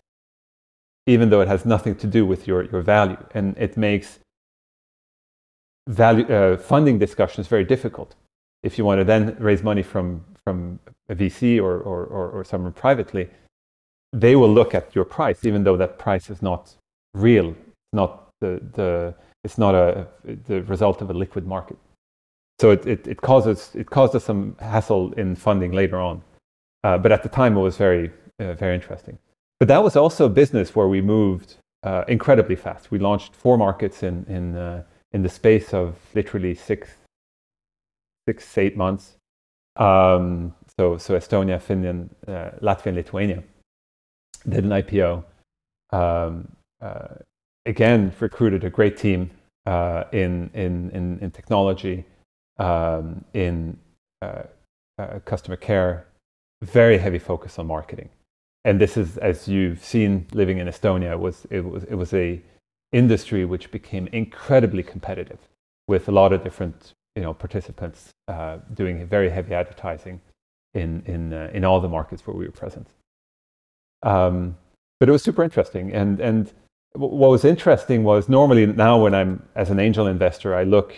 even though it has nothing to do with your, your value. And it makes value, uh, funding discussions very difficult. If you want to then raise money from, from a VC or, or, or, or someone privately, they will look at your price, even though that price is not real. It's not the, the it's not a, the result of a liquid market. So it, it, it causes it caused us some hassle in funding later on, uh, but at the time it was very uh, very interesting. But that was also a business where we moved uh, incredibly fast. We launched four markets in in uh, in the space of literally six, six, eight months. Um, so, so Estonia, Finland, uh, Latvia, and Lithuania did an IPO. Um, uh, again recruited a great team uh, in, in, in, in technology, um, in uh, uh, customer care, very heavy focus on marketing. And this is, as you've seen living in Estonia, it was, it was, it was a industry which became incredibly competitive with a lot of different you know, participants uh, doing very heavy advertising in, in, uh, in all the markets where we were present. Um, but it was super interesting. And, and what was interesting was normally now when I'm as an angel investor, I look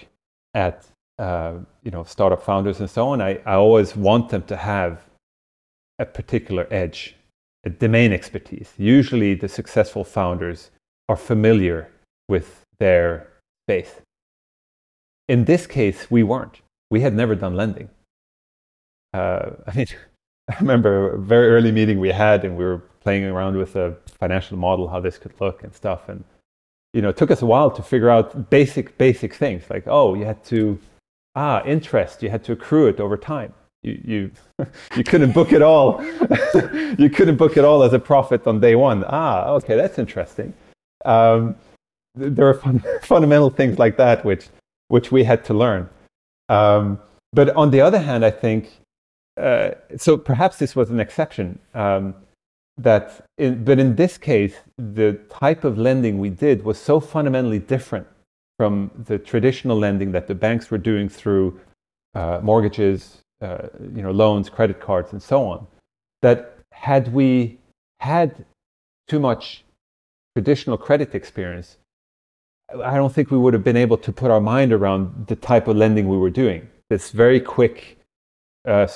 at uh, you know startup founders and so on. I, I always want them to have a particular edge, a domain expertise. Usually, the successful founders are familiar with their space. In this case, we weren't. We had never done lending. Uh, I mean, I remember a very early meeting we had, and we were playing around with a financial model, how this could look and stuff. And you know, it took us a while to figure out basic basic things like, oh, you had to ah interest, you had to accrue it over time. You you you couldn't book it all. you couldn't book it all as a profit on day one. Ah, okay, that's interesting. Um, there are fun, fundamental things like that which which we had to learn. Um, but on the other hand, I think uh, so. Perhaps this was an exception. Um, that but in this case the type of lending we did was so fundamentally different from the traditional lending that the banks were doing through uh, mortgages uh, you know loans credit cards and so on that had we had too much traditional credit experience i don't think we would have been able to put our mind around the type of lending we were doing. This very quick uh,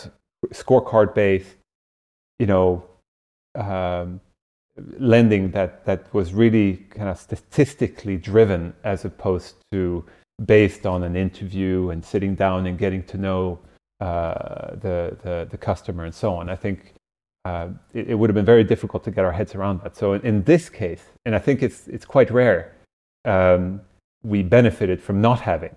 scorecard based you know um, lending that, that was really kind of statistically driven as opposed to based on an interview and sitting down and getting to know uh, the, the, the, customer and so on. I think uh, it, it, would have been very difficult to get our heads around that. So in, in this case, and I think it's, it's quite rare, um, we benefited from not having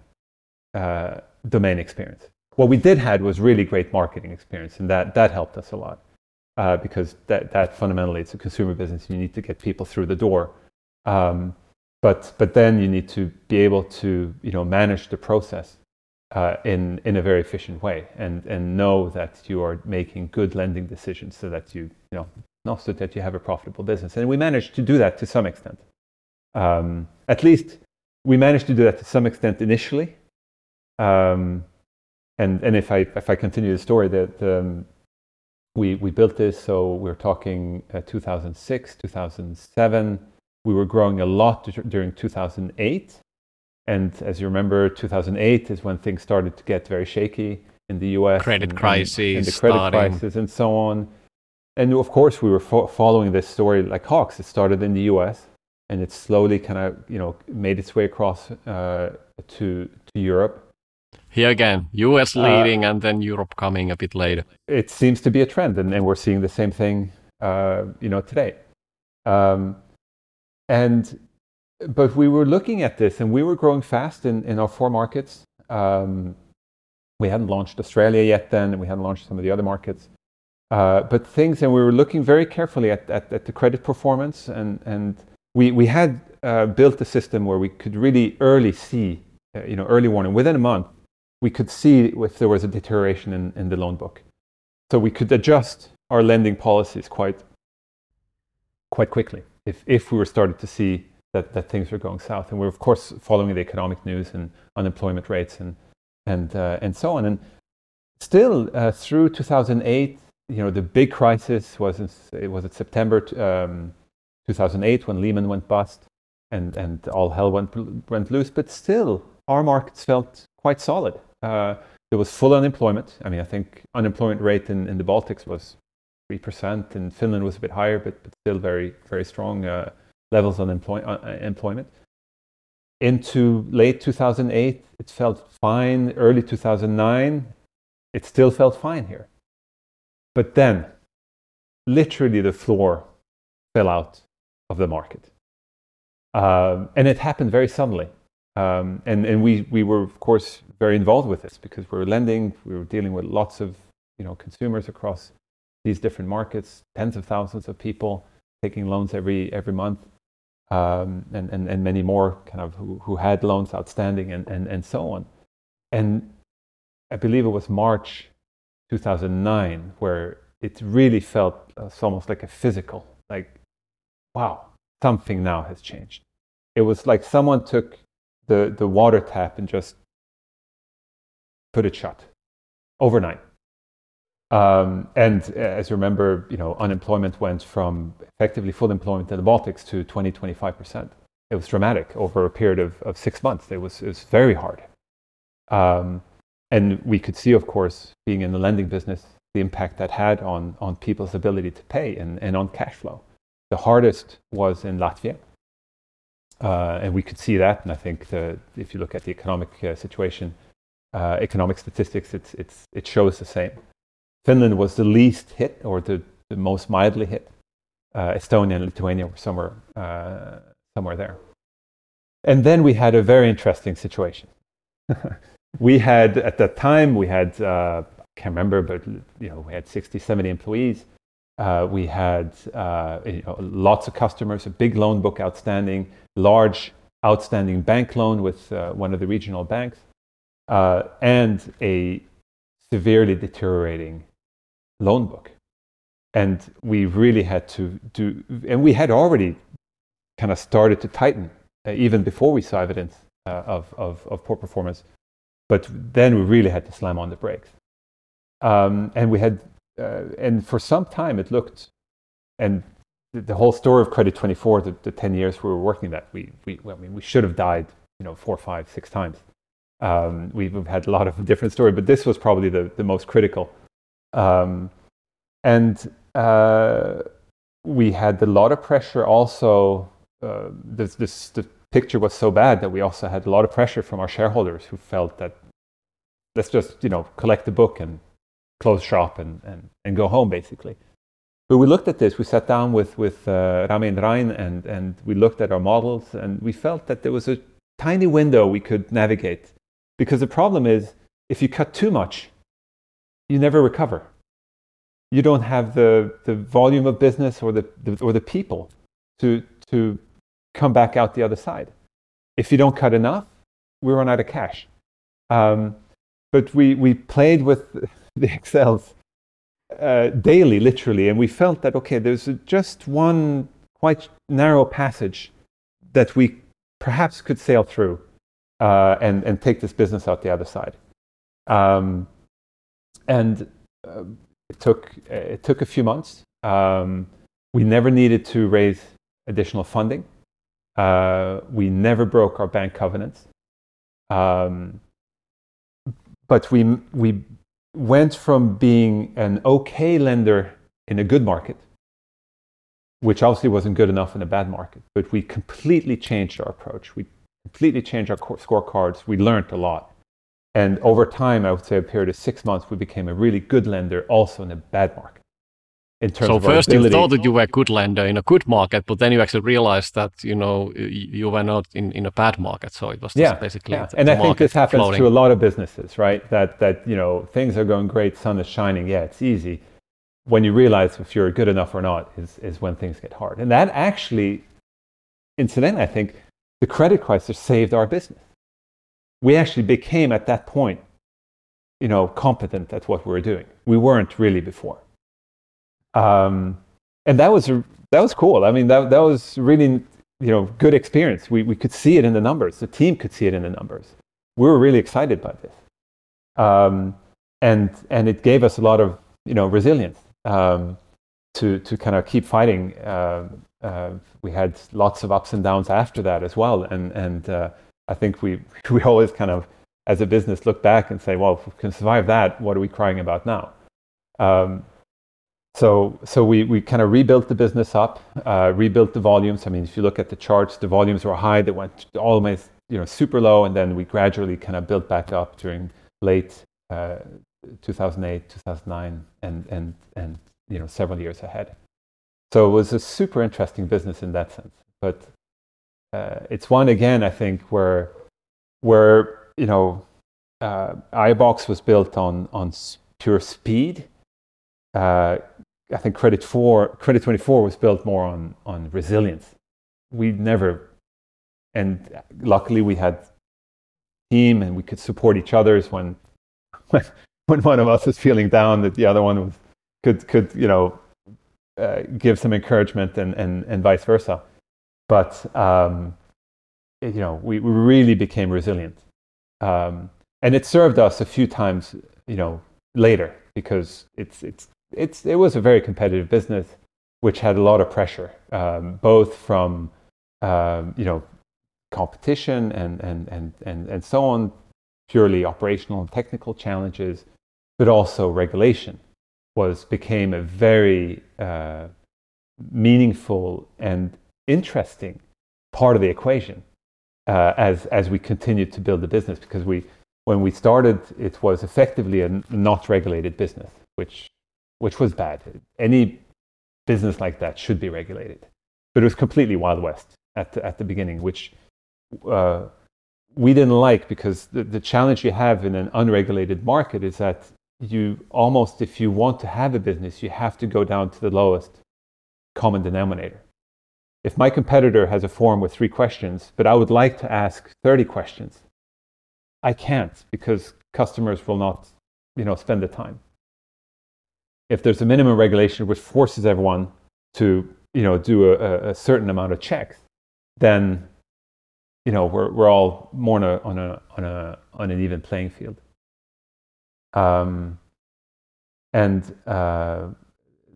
uh, domain experience. What we did have was really great marketing experience, and that, that helped us a lot uh, because that, that fundamentally it's a consumer business. You need to get people through the door. Um, but, but then you need to be able to you know, manage the process uh, in, in a very efficient way and, and know that you are making good lending decisions so that you, you know, so that you have a profitable business. And we managed to do that to some extent. Um, at least we managed to do that to some extent initially. Um, and, and if I, if I continue the story, that we, we built this, so we're talking uh, 2006, 2007. We were growing a lot during 2008. And as you remember, 2008 is when things started to get very shaky in the US. Credit and, crisis. And, and the credit starting. crisis and so on. And of course, we were fo- following this story like hawks. It started in the US and it slowly kind of, you know, made its way across uh, to, to Europe here again, US uh, leading uh, and then Europe coming a bit later. It seems to be a trend, and, and we're seeing the same thing, uh, you know, today. Um, and but we were looking at this, and we were growing fast in, in our four markets. Um, we hadn't launched Australia yet then, and we hadn't launched some of the other markets. Uh, but things, and we were looking very carefully at, at, at the credit performance, and, and we, we had uh, built a system where we could really early see, uh, you know, early warning within a month we could see if there was a deterioration in, in the loan book. So we could adjust our lending policies quite, quite quickly if, if we were starting to see that, that things were going south. And we're, of course, following the economic news and unemployment rates and, and, uh, and so on. And still, uh, through 2008, you know, the big crisis was, in, it was it September um, 2008 when Lehman went bust and, and all hell went, went loose. But still, our markets felt quite solid. Uh, there was full unemployment. I mean, I think unemployment rate in, in the Baltics was 3%, and Finland was a bit higher, but, but still very, very strong uh, levels of employ- uh, employment. Into late 2008, it felt fine. Early 2009, it still felt fine here. But then, literally, the floor fell out of the market. Um, and it happened very suddenly. Um, and and we, we were, of course, very involved with this because we were lending, we were dealing with lots of you know, consumers across these different markets, tens of thousands of people taking loans every, every month. um, and, and, and many more kind of who, who had loans outstanding and, and, and so on. And I believe it was March 2009 where it really felt uh, almost like a physical, like, wow, something now has changed. It was like someone took the, the water tap and just put it shut overnight. Um, and as you remember, you know, unemployment went from effectively full employment in the Baltics to 20, 25%. It was dramatic over a period of, of six months. It was, it was very hard. Um, and we could see, of course, being in the lending business, the impact that had on, on people's ability to pay and, and on cash flow. The hardest was in Latvia. Uh, and we could see that. And I think the, if you look at the economic uh, situation, uh, economic statistics, it's, it's, it shows the same. Finland was the least hit or the, the most mildly hit. Uh, Estonia and Lithuania were somewhere, uh, somewhere there. And then we had a very interesting situation. we had, at that time, we had, uh, I can't remember, but you know, we had 60, 70 employees. Uh, we had uh, you know, lots of customers, a big loan book outstanding, large outstanding bank loan with uh, one of the regional banks, uh, and a severely deteriorating loan book. And we really had to do, and we had already kind of started to tighten uh, even before we saw evidence uh, of, of, of poor performance. But then we really had to slam on the brakes. Um, and we had uh, and for some time it looked, and the, the whole story of Credit 24, the, the 10 years we were working that, we, we, I mean, we should have died, you know, four, five, six times. Um, we've, had a lot of different stories, but this was probably the, the most critical. Um, and uh, we had a lot of pressure also. Uh, this, this, the picture was so bad that we also had a lot of pressure from our shareholders who felt that let's just, you know, collect the book and close shop and, and, and go home, basically. But we looked at this, we sat down with, with uh, Rami and and, and we looked at our models, and we felt that there was a tiny window we could navigate. Because the problem is, if you cut too much, you never recover. You don't have the, the volume of business or the, the, or the people to, to come back out the other side. If you don't cut enough, we run out of cash. Um, but we, we played with the Excels uh, daily, literally, and we felt that okay, there's just one quite narrow passage that we perhaps could sail through uh, and and take this business out the other side. Um, and uh, it took it took a few months. Um, we never needed to raise additional funding. Uh, we never broke our bank covenants. Um, but we we went from being an okay lender in a good market, which obviously wasn't good enough in a bad market, but we completely changed our approach. We completely changed our scorecards. We learned a lot. And over time, I would say a period of six months, we became a really good lender also in a bad market in terms so of first you thought that you were a good lender in a good market but then you actually realized that you know you were not in, in a bad market. So it was yeah, basically yeah. and i think this happens floating. to a lot of businesses right? That that you know things are going great sun is shining. Yeah it's easy when you realize if you're good enough or not is is when things get hard. And that actually incidentally i think the credit crisis saved our business. We actually became at that point you know competent at what we were doing. We weren't really before um, and that was that was cool. I mean, that that was really you know good experience. We we could see it in the numbers. The team could see it in the numbers. We were really excited by this, um, and and it gave us a lot of you know resilience um, to to kind of keep fighting. Uh, uh, we had lots of ups and downs after that as well, and and uh, I think we we always kind of as a business look back and say, well, if we can survive that, what are we crying about now? Um, so, so we, we kind of rebuilt the business up, uh, rebuilt the volumes. I mean, if you look at the charts, the volumes were high. They went almost, you know, super low, and then we gradually kind of built back up during late uh, 2008, 2009, and and and you know, several years ahead. So it was a super interesting business in that sense. But uh, it's one again, I think, where where you know, uh, IOBox was built on on pure speed. Uh, I think Credit 4, Credit 24 was built more on, on resilience. we never, and luckily we had team and we could support each other's when, when, one of us was feeling down, that the other one was, could, could, you know, uh, give some encouragement and, and, and vice versa. But, um, you know, we, we really became resilient. Um, and it served us a few times, you know, later because it's, it's, it's, it was a very competitive business which had a lot of pressure, um, both from, um, you know, competition and, and, and, and, and so on, purely operational and technical challenges, but also regulation was became a very uh, meaningful and interesting part of the equation uh, as as we continued to build the business because we when we started it was effectively a not regulated business which which was bad. Any business like that should be regulated. But it was completely wild west at the, at the beginning which uh, we didn't like because the, the challenge you have in an unregulated market is that you almost if you want to have a business you have to go down to the lowest common denominator. If my competitor has a form with three questions, but I would like to ask 30 questions, I can't because customers will not you know, spend the time. If there's a minimum regulation which forces everyone to you know, do a, a certain amount of checks, then you know, we're, we're all more on, a, on, a, on, a, on an even playing field. Um, and uh,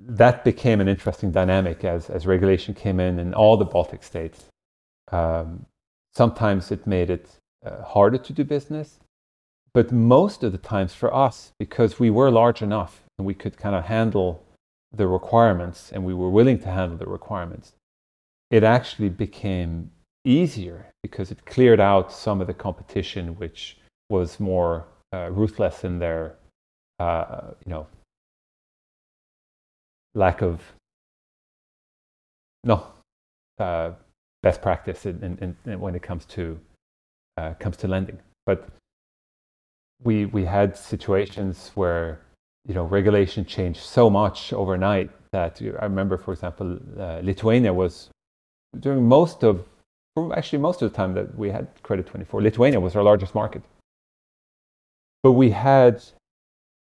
that became an interesting dynamic as, as regulation came in in all the Baltic states. Um, sometimes it made it uh, harder to do business, but most of the times for us, because we were large enough and we could kind of handle the requirements and we were willing to handle the requirements, it actually became easier because it cleared out some of the competition which was more uh, ruthless in their, uh, you know, lack of no uh, best practice in, in, in, when it comes to uh, comes to lending. But we we had situations where you know regulation changed so much overnight that I remember, for example, uh, Lithuania was during most of actually most of the time that we had Credit 24. Lithuania was our largest market, but we had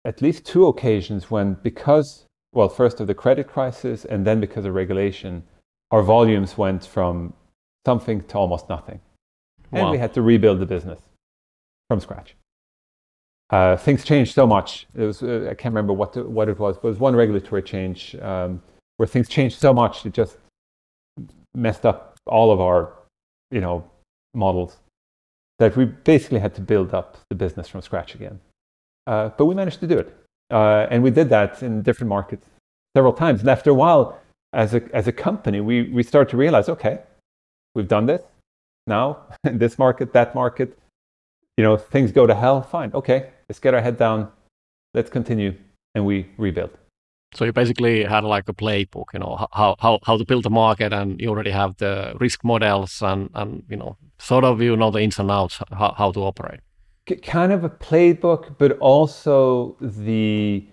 at least two occasions when because well, first of the credit crisis, and then because of regulation, our volumes went from something to almost nothing. And we had to rebuild the business from scratch. Uh, things changed so much. It was, uh, I can't remember what, the, what it was, but it was one regulatory change um, where things changed so much it just messed up all of our, you know, models that we basically had to build up the business from scratch again. Uh, but we managed to do it. Uh, and we did that in different markets several times. And after a while, as a, as a company, we, we start to realize, okay, we've done this now, in this market, that market, you know, things go to hell, fine, okay, let's get our head down, let's continue, and we rebuild. So you basically had like a playbook, you know, how, how, how to build a market and you already have the risk models and, and you know, sort of you know the ins and outs, how, how to operate kind of a playbook, but also the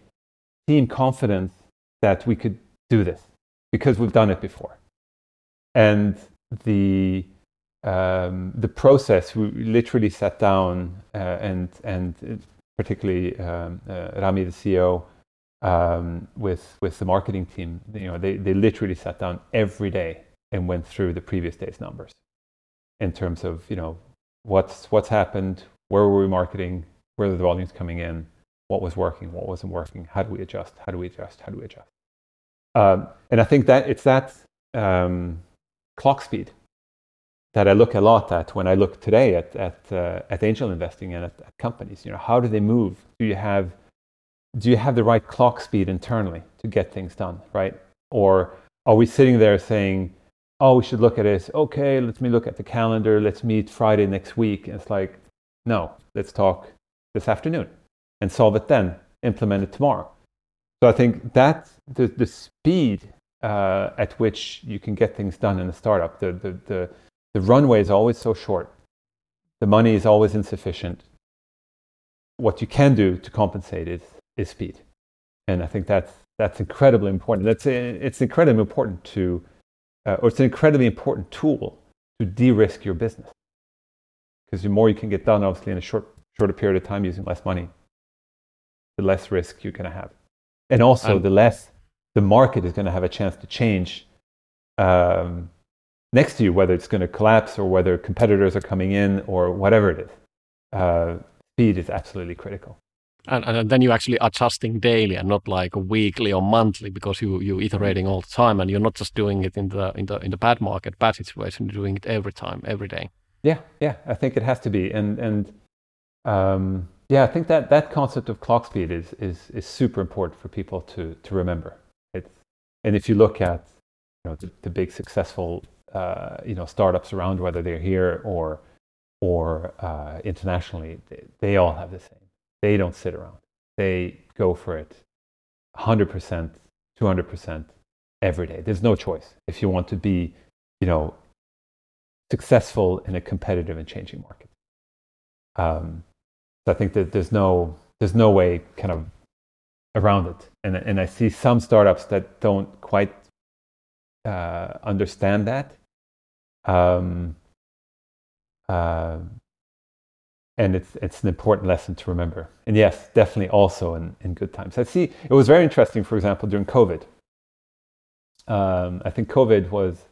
team confidence that we could do this because we've done it before. And the um, the process, we literally sat down uh, and and particularly um, uh, Rami, the CEO, um, with with the marketing team, you know, they they literally sat down every day and went through the previous day's numbers in terms of you know what's what's happened, where were we marketing? Where are the volumes coming in? What was working? What wasn't working? How do we adjust? How do we adjust? How do we adjust? Um, and I think that it's that um, clock speed that I look a lot at when I look today at at, uh, at angel investing and at, at, companies. You know, how do they move? Do you have do you have the right clock speed internally to get things done, right? Or are we sitting there saying, "Oh, we should look at this. Okay, let me look at the calendar. Let's meet Friday next week." And it's like, no, let's talk this afternoon and solve it then, implement it tomorrow. So I think that the, the speed uh, at which you can get things done in a startup, the, the, the, the runway is always so short. The money is always insufficient. What you can do to compensate is, is speed. And I think that's, that's incredibly important. That's, it's incredibly important to uh, or it's an incredibly important tool to de-risk your business. Because the more you can get done, obviously, in a short, shorter period of time using less money, the less risk you're going to have. And also, the less the market is going to have a chance to change um, next to you, whether it's going to collapse or whether competitors are coming in or whatever it is. Uh, speed is absolutely critical. And, and, then you're actually adjusting daily and not like weekly or monthly because you you're iterating all the time and you're not just doing it in the in the in the bad market bad situation you're doing it every time every day yeah yeah i think it has to be and and um, yeah i think that that concept of clock speed is is is super important for people to to remember it's and if you look at you know the, the big successful uh, you know startups around whether they're here or or uh, internationally they, they all have the same they don't sit around. They go for it 100%, 200% every day. There's no choice if you want to be, you know, successful in a competitive and changing market. Um, so I think that there's no there's no way kind of around it. And and I see some startups that don't quite uh, understand that. Um, uh, and it's it's an important lesson to remember. And yes, definitely also in, in good times. I see it was very interesting, for example, during COVID. Um, I think COVID was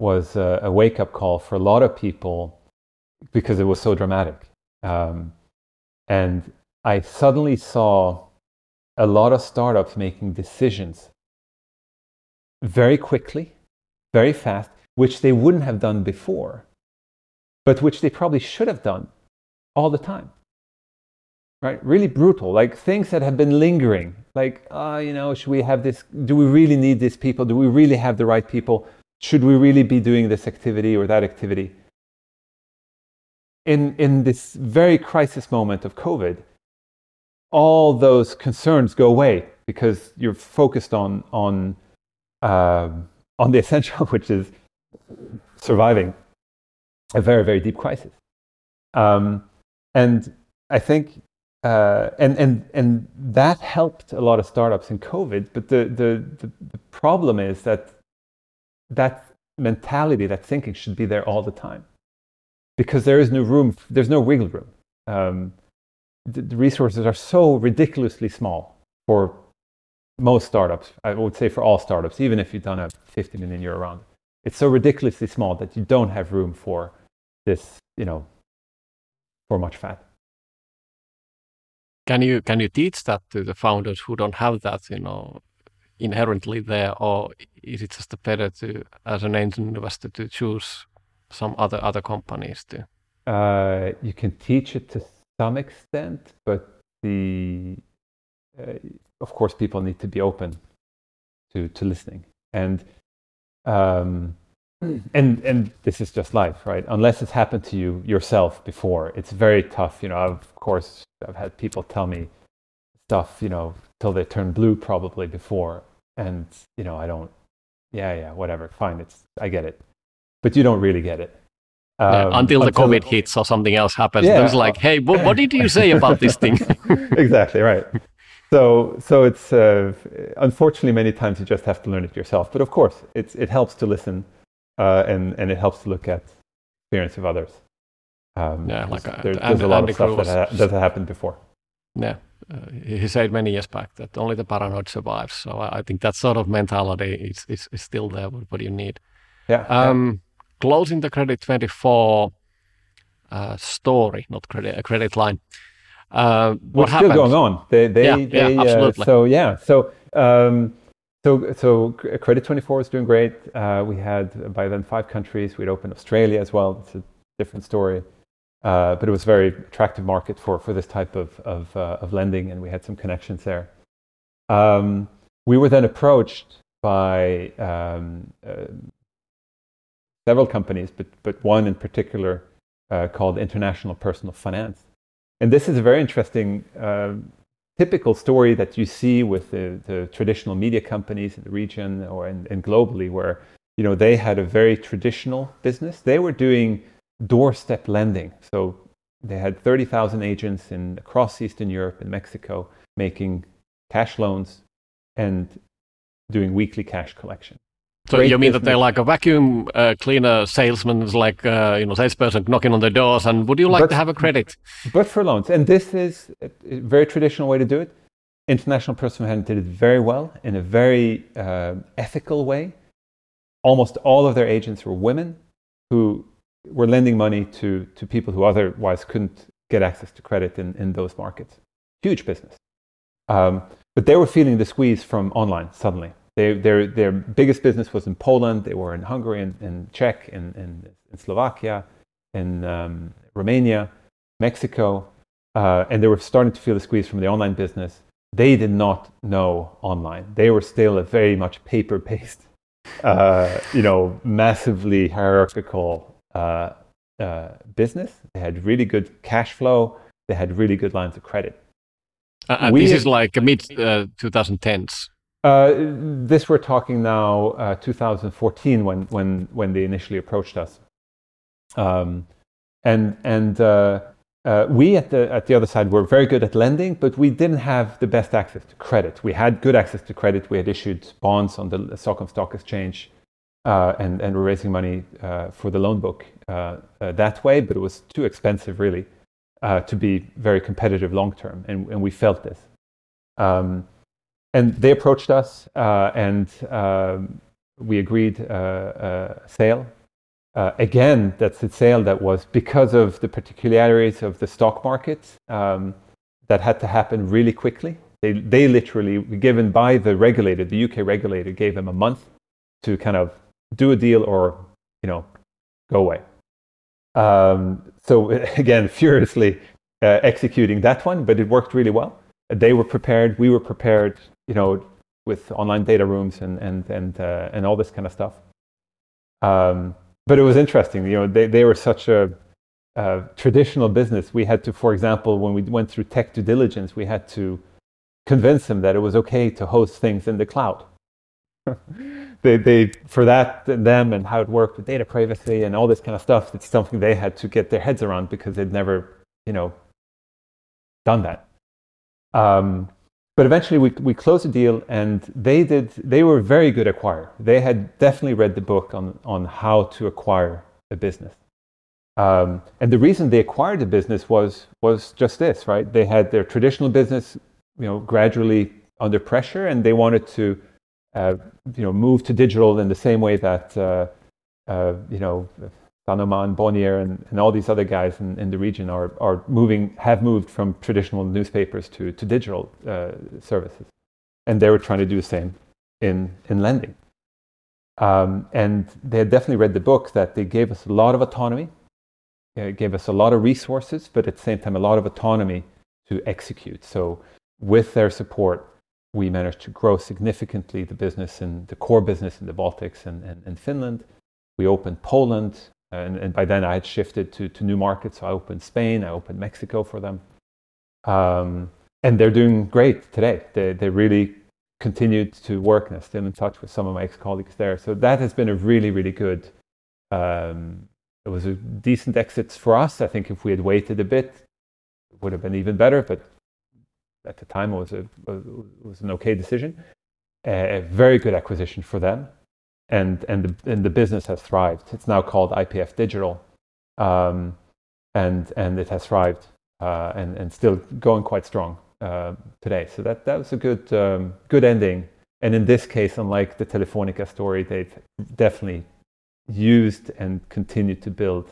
was a, a wake up call for a lot of people because it was so dramatic. Um, and I suddenly saw a lot of startups making decisions very quickly, very fast, which they wouldn't have done before, but which they probably should have done all the time. Right? Really brutal. Like things that have been lingering. Like, oh, you know, should we have this? Do we really need these people? Do we really have the right people? Should we really be doing this activity or that activity? In, in this very crisis moment of COVID, all those concerns go away because you're focused on, on, uh, on the essential, which is surviving a very, very deep crisis. Um, and I think uh, and and and that helped a lot of startups in COVID. But the, the the, the problem is that that mentality, that thinking, should be there all the time, because there is no room. There's no wiggle room. Um, the, the resources are so ridiculously small for most startups. I would say for all startups, even if you've done a 50 million euro round, it's so ridiculously small that you don't have room for this, you know, for much fat. Can you can you teach that to the founders who don't have that, you know, inherently there, or is it just better to, as an angel investor, to choose some other other companies to? Uh, you can teach it to some extent, but the uh, of course people need to be open to to listening and um, and and this is just life, right? Unless it's happened to you yourself before, it's very tough. You know, I've, of course, I've had people tell me stuff, you know, till they turn blue probably before, and you know, I don't. Yeah, yeah, whatever, fine. It's I get it, but you don't really get it. Um, yeah, until the until, COVID hits or something else happens, yeah, it's like, hey, what, what did you say about this thing? exactly right. So, so it's uh, unfortunately many times you just have to learn it yourself. But of course, it's, it helps to listen uh, and and it helps to look at experience of others. Um, yeah, like uh, there's, a lot Andy of stuff that, ha- that happened before. Yeah, uh, he said many years back that only the paranoid survives. So I, I think that sort of mentality is, is, is still there. What, you need. Yeah, um, yeah. Closing the Credit 24 uh, story, not credit, a credit line. Uh, what happened? still going on. They, they, yeah, they, yeah, uh, absolutely. so yeah, so um, so, so Credit 24 is doing great. Uh, we had by then five countries. We'd opened Australia as well. It's a different story, uh, but it was a very attractive market for, for this type of, of, uh, of lending, and we had some connections there. Um, we were then approached by um, uh, several companies, but, but one in particular uh, called International Personal Finance. And this is a very interesting uh, typical story that you see with the, the traditional media companies in the region or in, and globally, where you know they had a very traditional business. They were doing doorstep lending, so they had 30,000 agents in across Eastern Europe and Mexico making cash loans and doing weekly cash collection. So Great you mean that they're like a vacuum uh, cleaner salesman, is like uh, you know salesperson knocking on their doors, and would you like But- to have a credit? but for loans. And this is a a very traditional way to do it. International Personal Finance did it very well in a very uh, ethical way. Almost all of their agents were women who were lending money to, to people who otherwise couldn't get access to credit in, in those markets. Huge business. Um, but they were feeling the squeeze from online suddenly. They, their, their biggest business was in Poland, they were in Hungary, in, in Czech, in, in, in Slovakia, in um, Romania, Mexico, uh, and they were starting to feel the squeeze from the online business. They did not know online. They were still a very much paper-based, uh, you know, massively hierarchical uh, uh, business. They had really good cash flow. They had really good lines of credit. Uh, We- this is like mid uh, 2010s. Uh, this we're talking now, uh, 2014, when when when they initially approached us, um, and and uh, uh, we at the at the other side were very good at lending, but we didn't have the best access to credit. We had good access to credit. We had issued bonds on the Stockholm Stock Exchange, uh, and and were raising money for the loan book that way, but it was too expensive really to be very competitive long term, and and we felt this. Um, and they approached us uh, and um, we agreed uh, a sale. Uh, again, that's a sale that was because of the particularities of the stock market um, that had to happen really quickly. They, they literally, given by the regulator, the UK regulator, gave them a month to kind of do a deal or, you know, go away. Um, so again, furiously uh, executing that one, but it worked really well. They were prepared, we were prepared, you know, with online data rooms and and and uh, and all this kind of stuff. Um, but it was interesting, you know, they they were such a uh, traditional business. We had to, for example, when we went through tech due diligence, we had to convince them that it was okay to host things in the cloud. they, they, for that, them and how it worked with data privacy and all this kind of stuff, it's something they had to get their heads around because they'd never, you know, done that. Um, but eventually we, we closed the deal and they did, they were very good acquire. They had definitely read the book on, on how to acquire a business. Um, and the reason they acquired the business was, was just this, right? They had their traditional business, you know, gradually under pressure and they wanted to, uh, you know, move to digital in the same way that, uh, uh, you know, Sanoma, Bonnier, and, and all these other guys in, in the region are, are moving, have moved from traditional newspapers to, to digital uh, services. And they were trying to do the same in, in lending. Um, and they had definitely read the book that they gave us a lot of autonomy. It gave us a lot of resources, but at the same time, a lot of autonomy to execute. So, with their support, we managed to grow significantly the business and the core business in the Baltics and, and, and Finland. We opened Poland, and, and, by then I had shifted to, to new markets. So I opened Spain, I opened Mexico for them. Um, and they're doing great today. They, they really continued to work and I'm still in touch with some of my ex colleagues there. So that has been a really, really good. Um, it was a decent exit for us. I think if we had waited a bit, it would have been even better. But at the time, it was, a, it was an okay decision. A very good acquisition for them and and the and the business has thrived. It's now called IPF Digital, um, and and it has thrived uh, and and still going quite strong uh, today. So that that was a good um, good ending. And in this case, unlike the Telefonica story, they've definitely used and continued to build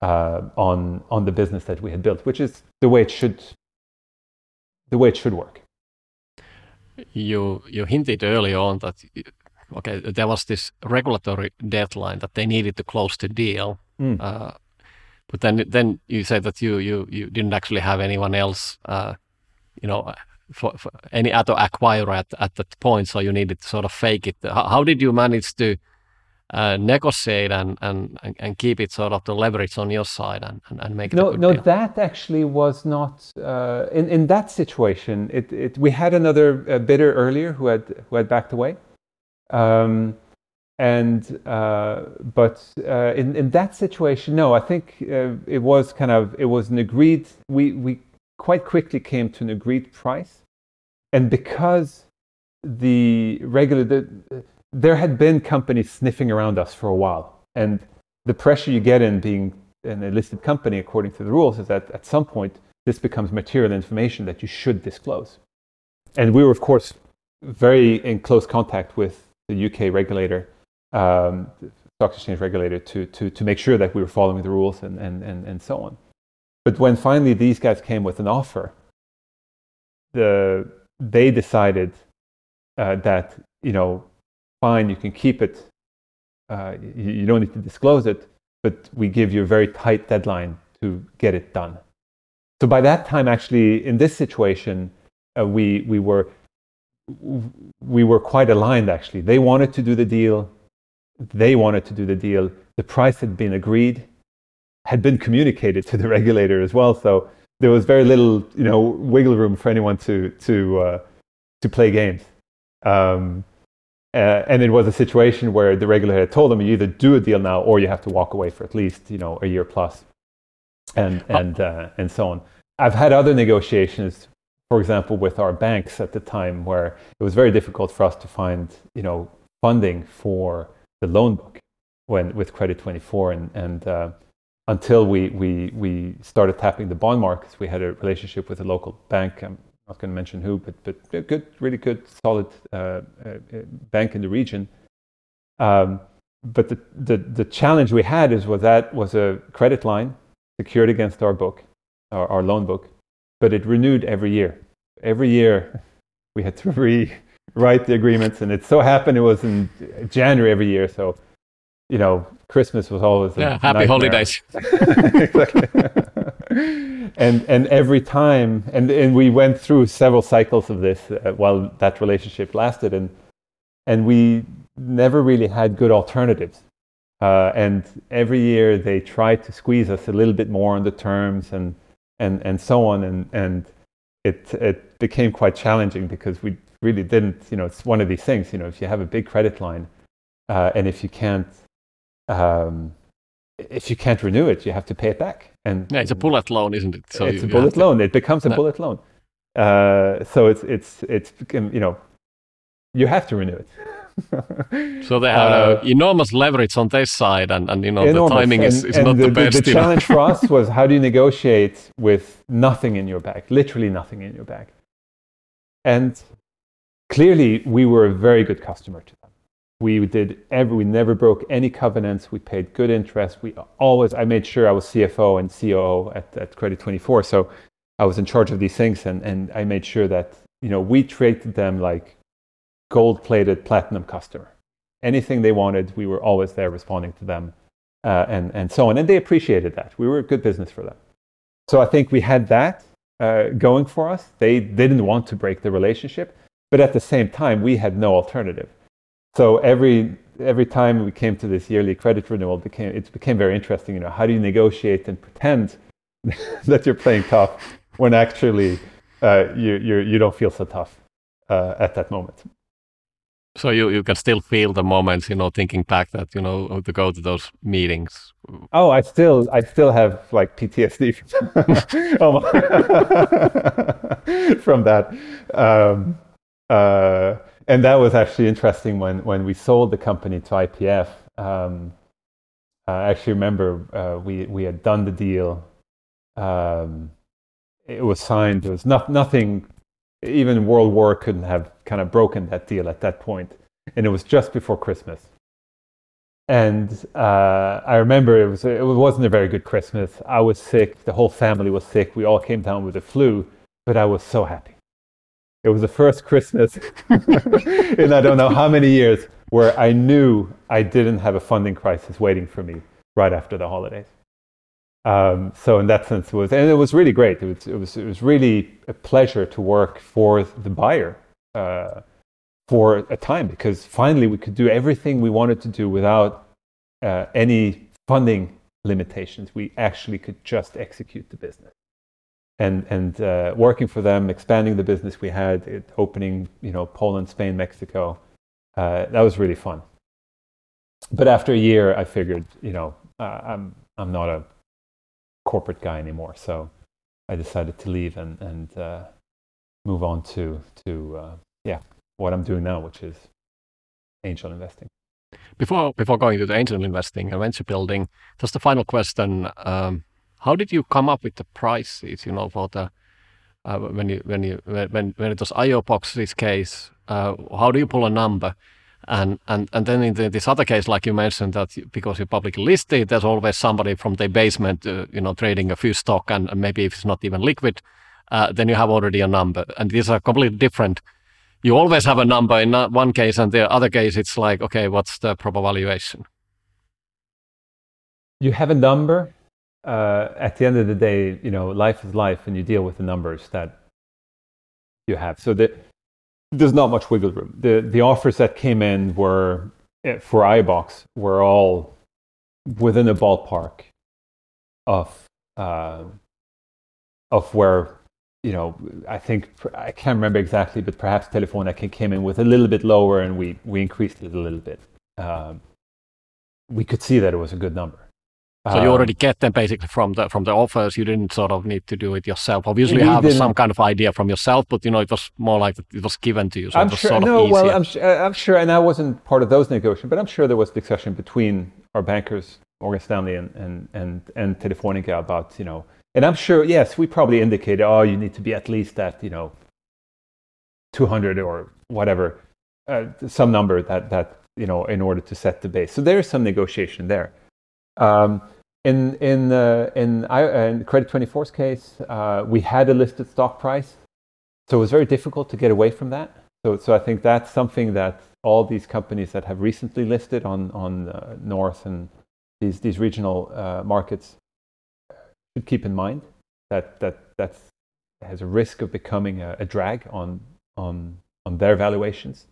uh, on on the business that we had built, which is the way it should the way it should work. You you hinted early on that okay, there was this regulatory deadline that they needed to close the deal. Mm. Uh, but then, then you said that you you you didn't actually have anyone else, uh, you know, for, for, any other acquirer at at that point. So you needed to sort of fake it. How, how did you manage to uh, negotiate and, and and keep it sort of the leverage on your side and and, and make no it no deal? that actually was not uh, in in that situation. It, it we had another uh, bidder earlier who had who had backed away. Um, and uh, but uh, in in that situation, no, I think uh, it was kind of it was an agreed. We we quite quickly came to an agreed price, and because the regular the, there had been companies sniffing around us for a while. And the pressure you get in being an listed company, according to the rules, is that at some point this becomes material information that you should disclose. And we were, of course, very in close contact with the UK regulator, um, stock exchange regulator, to, to, to make sure that we were following the rules and, and, and, and so on. But when finally these guys came with an offer, the, they decided uh, that, you know, fine, you can keep it, uh, you, you don't need to disclose it, but we give you a very tight deadline to get it done. So by that time, actually, in this situation, uh, we, we, were, we were quite aligned, actually. They wanted to do the deal. They wanted to do the deal. The price had been agreed, had been communicated to the regulator as well. So there was very little, you know, wiggle room for anyone to, to, uh, to play games. Um, uh, and it was a situation where the regulator had told them you either do a deal now or you have to walk away for at least you know a year plus, and and uh, and so on. I've had other negotiations, for example, with our banks at the time where it was very difficult for us to find you know funding for the loan book when with Credit 24 and and uh, until we, we we started tapping the bond markets, we had a relationship with a local bank. I'm not going to mention who, but but a good, really good, solid uh, uh, bank in the region. Um, but the, the the challenge we had is was that was a credit line secured against our book, our, our loan book, but it renewed every year. Every year, we had to rewrite the agreements, and it so happened it was in January every year. So, you know, Christmas was always yeah, happy nightmare. holidays. exactly. and and every time, and and we went through several cycles of this uh, while that relationship lasted, and and we never really had good alternatives. Uh, and every year they tried to squeeze us a little bit more on the terms and and and so on, and and it it became quite challenging because we really didn't. You know, it's one of these things. You know, if you have a big credit line, uh, and if you can't um, if you can't renew it, you have to pay it back. And yeah, it's a bullet loan, isn't it? So it's a bullet loan. It becomes a no. bullet loan. Uh, so it's it's it's you know you have to renew it. So they have uh, enormous leverage on their side, and, and you know enormous. the timing is, is and not the, the best. The, the challenge for us was how do you negotiate with nothing in your bag, literally nothing in your bag, and clearly we were a very good customer to them. we did every, we never broke any covenants. We paid good interest. We always, I made sure I was CFO and COO at, at Credit 24. So I was in charge of these things and, and I made sure that, you know, we treated them like gold plated platinum customer. Anything they wanted, we were always there responding to them uh, and, and so on. And they appreciated that. We were a good business for them. So I think we had that uh, going for us. They didn't want to break the relationship, but at the same time, we had no alternative so every every time we came to this yearly credit renewal, became, it became very interesting. You know, how do you negotiate and pretend that you're playing tough when actually uh, you you you don't feel so tough uh, at that moment? So you, you can still feel the moments, you know, thinking back that you know to go to those meetings. Oh, I still I still have like PTSD from that. Um, uh, and that was actually interesting when, when we sold the company to IPF. Um, I actually remember uh, we, we had done the deal. Um, it was signed. There was no, nothing, even World War couldn't have kind of broken that deal at that. And it was just before Christmas. And uh, I remember it, was, it wasn't a very good Christmas. I was sick. The whole family was sick. We all came down with the flu, but I was so happy it was the first Christmas in I don't know how many years where I knew I didn't have a funding crisis waiting for me right after the holidays. Um, so in that sense, it was and it was really great. It was it was it was really a pleasure to work for the buyer uh, for a time because finally we could do everything we wanted to do without uh, any funding limitations. We actually could just execute the business and and uh, working for them, expanding the business we had, it, opening you know Poland, Spain, Mexico. Uh, that was really fun. But after a year, I figured you know uh, I'm I'm not a corporate guy anymore, so I decided to leave and and uh, move on to to uh, yeah what I'm doing now, which is angel investing. Before before going to the angel investing and venture building, just a final question: um, How did you come up with the prices? You know, for the uh, when you when you when when it was IOBox's case, uh, how do you pull a number? And and and then in the, this other case, like you mentioned, that because you're publicly listed, there's always somebody from the basement, uh, you know, trading a few stock, and, and maybe if it's not even liquid, uh, then you have already a number. And these are completely different. You always have a number in one case, and the other case, it's like, okay, what's the proper valuation? You have a number. Uh, at the end of the day, you know, life is life, and you deal with the numbers that you have. So the, there's not much wiggle room. The the offers that came in were eh, for IOBox were all within a ballpark of uh, of where you know, I think I can't remember exactly, but perhaps Telefonica came in with a little bit lower, and we we increased it a little bit. Um, we could see that it was a good number. So you already um, get them basically from the from the offers. You didn't sort of need to do it yourself. Obviously, you have some kind of idea from yourself, but you know it was more like it was given to you. So I'm sure. Sort no, well, I'm, uh, I'm sure, and I wasn't part of those negotiations, but I'm sure there was discussion between our bankers, Morgan Stanley and and and, and Telefonica about you know and I'm sure, yes, we probably indicated, oh, you need to be at least at, you know, 200 or whatever, uh, some number that, that, you know, in order to set the base. So there is some negotiation there. Um, in, in, uh, in, in Credit 24's case, uh, we had a listed stock price. So it was very difficult to get away from that. So, so I think that's something that all these companies that have recently listed on, on uh, North and these, these regional uh, markets should keep in mind that that that has a risk of becoming a, a drag on on on their valuations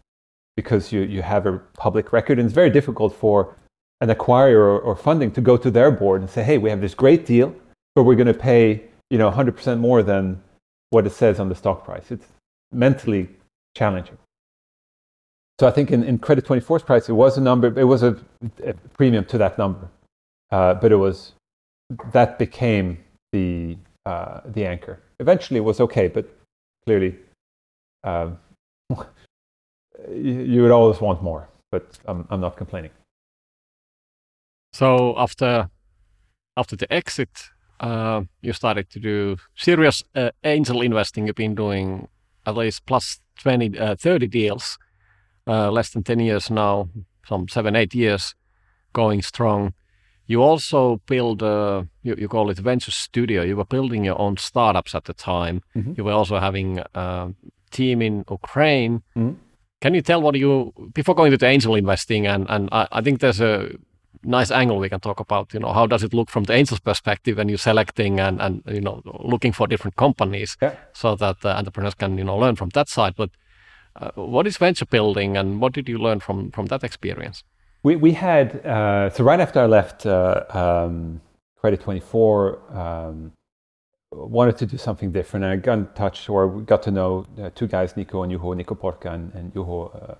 because you, you have a public record and it's very difficult for an acquirer or, or, funding to go to their board and say hey we have this great deal but we're going to pay you know 100% more than what it says on the stock price. It's mentally challenging. So i think in, in credit 24's price it was a number it was a, a premium to that number uh, but it was that became the uh, the anchor. Eventually, it was okay, but clearly, um, you, would always want more. But I'm, I'm not complaining. So after after the exit, uh, you started to do serious uh, angel investing. You've been doing at least plus 20, uh, 30 deals, uh, less than 10 years now, some seven, eight years, going strong. You also build, a, you, you call it venture studio. You were building your own startups at the time. Mm-hmm. You were also having a team in Ukraine. Mm-hmm. Can you tell what you, before going to the angel investing, and, and I, I think there's a nice angle we can talk about, you know, how does it look from the angel's perspective when you're selecting and, and you know, looking for different companies yeah. so that the entrepreneurs can, you know, learn from that side. But uh, what is venture building and what did you learn from, from that experience? We, we had, uh, so right after I left uh, um, Credit 24, um, wanted to do something different. I got in touch or got to know uh, two guys, Nico and Juho, Nico Porka and, and Juho,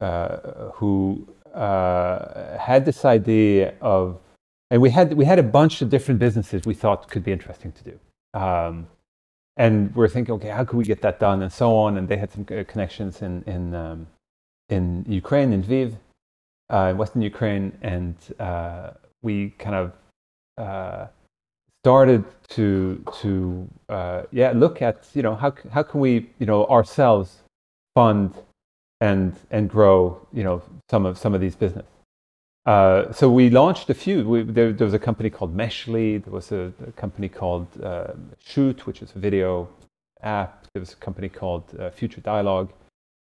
uh, uh, who uh, had this idea of, and we had, we had a bunch of different businesses we thought could be interesting to do. Um, and we're thinking, okay, how could we get that done, and so on. And they had some connections in in um, in Ukraine, in Lviv, uh, in Western Ukraine, and uh, we kind of uh, started to to uh, yeah look at you know how how can we you know ourselves fund and and grow you know some of some of these business. Uh, so we launched a few. We, there, there, was a company called Meshly. There was a, a company called uh, Shoot, which is a video app. There was a company called Future Dialogue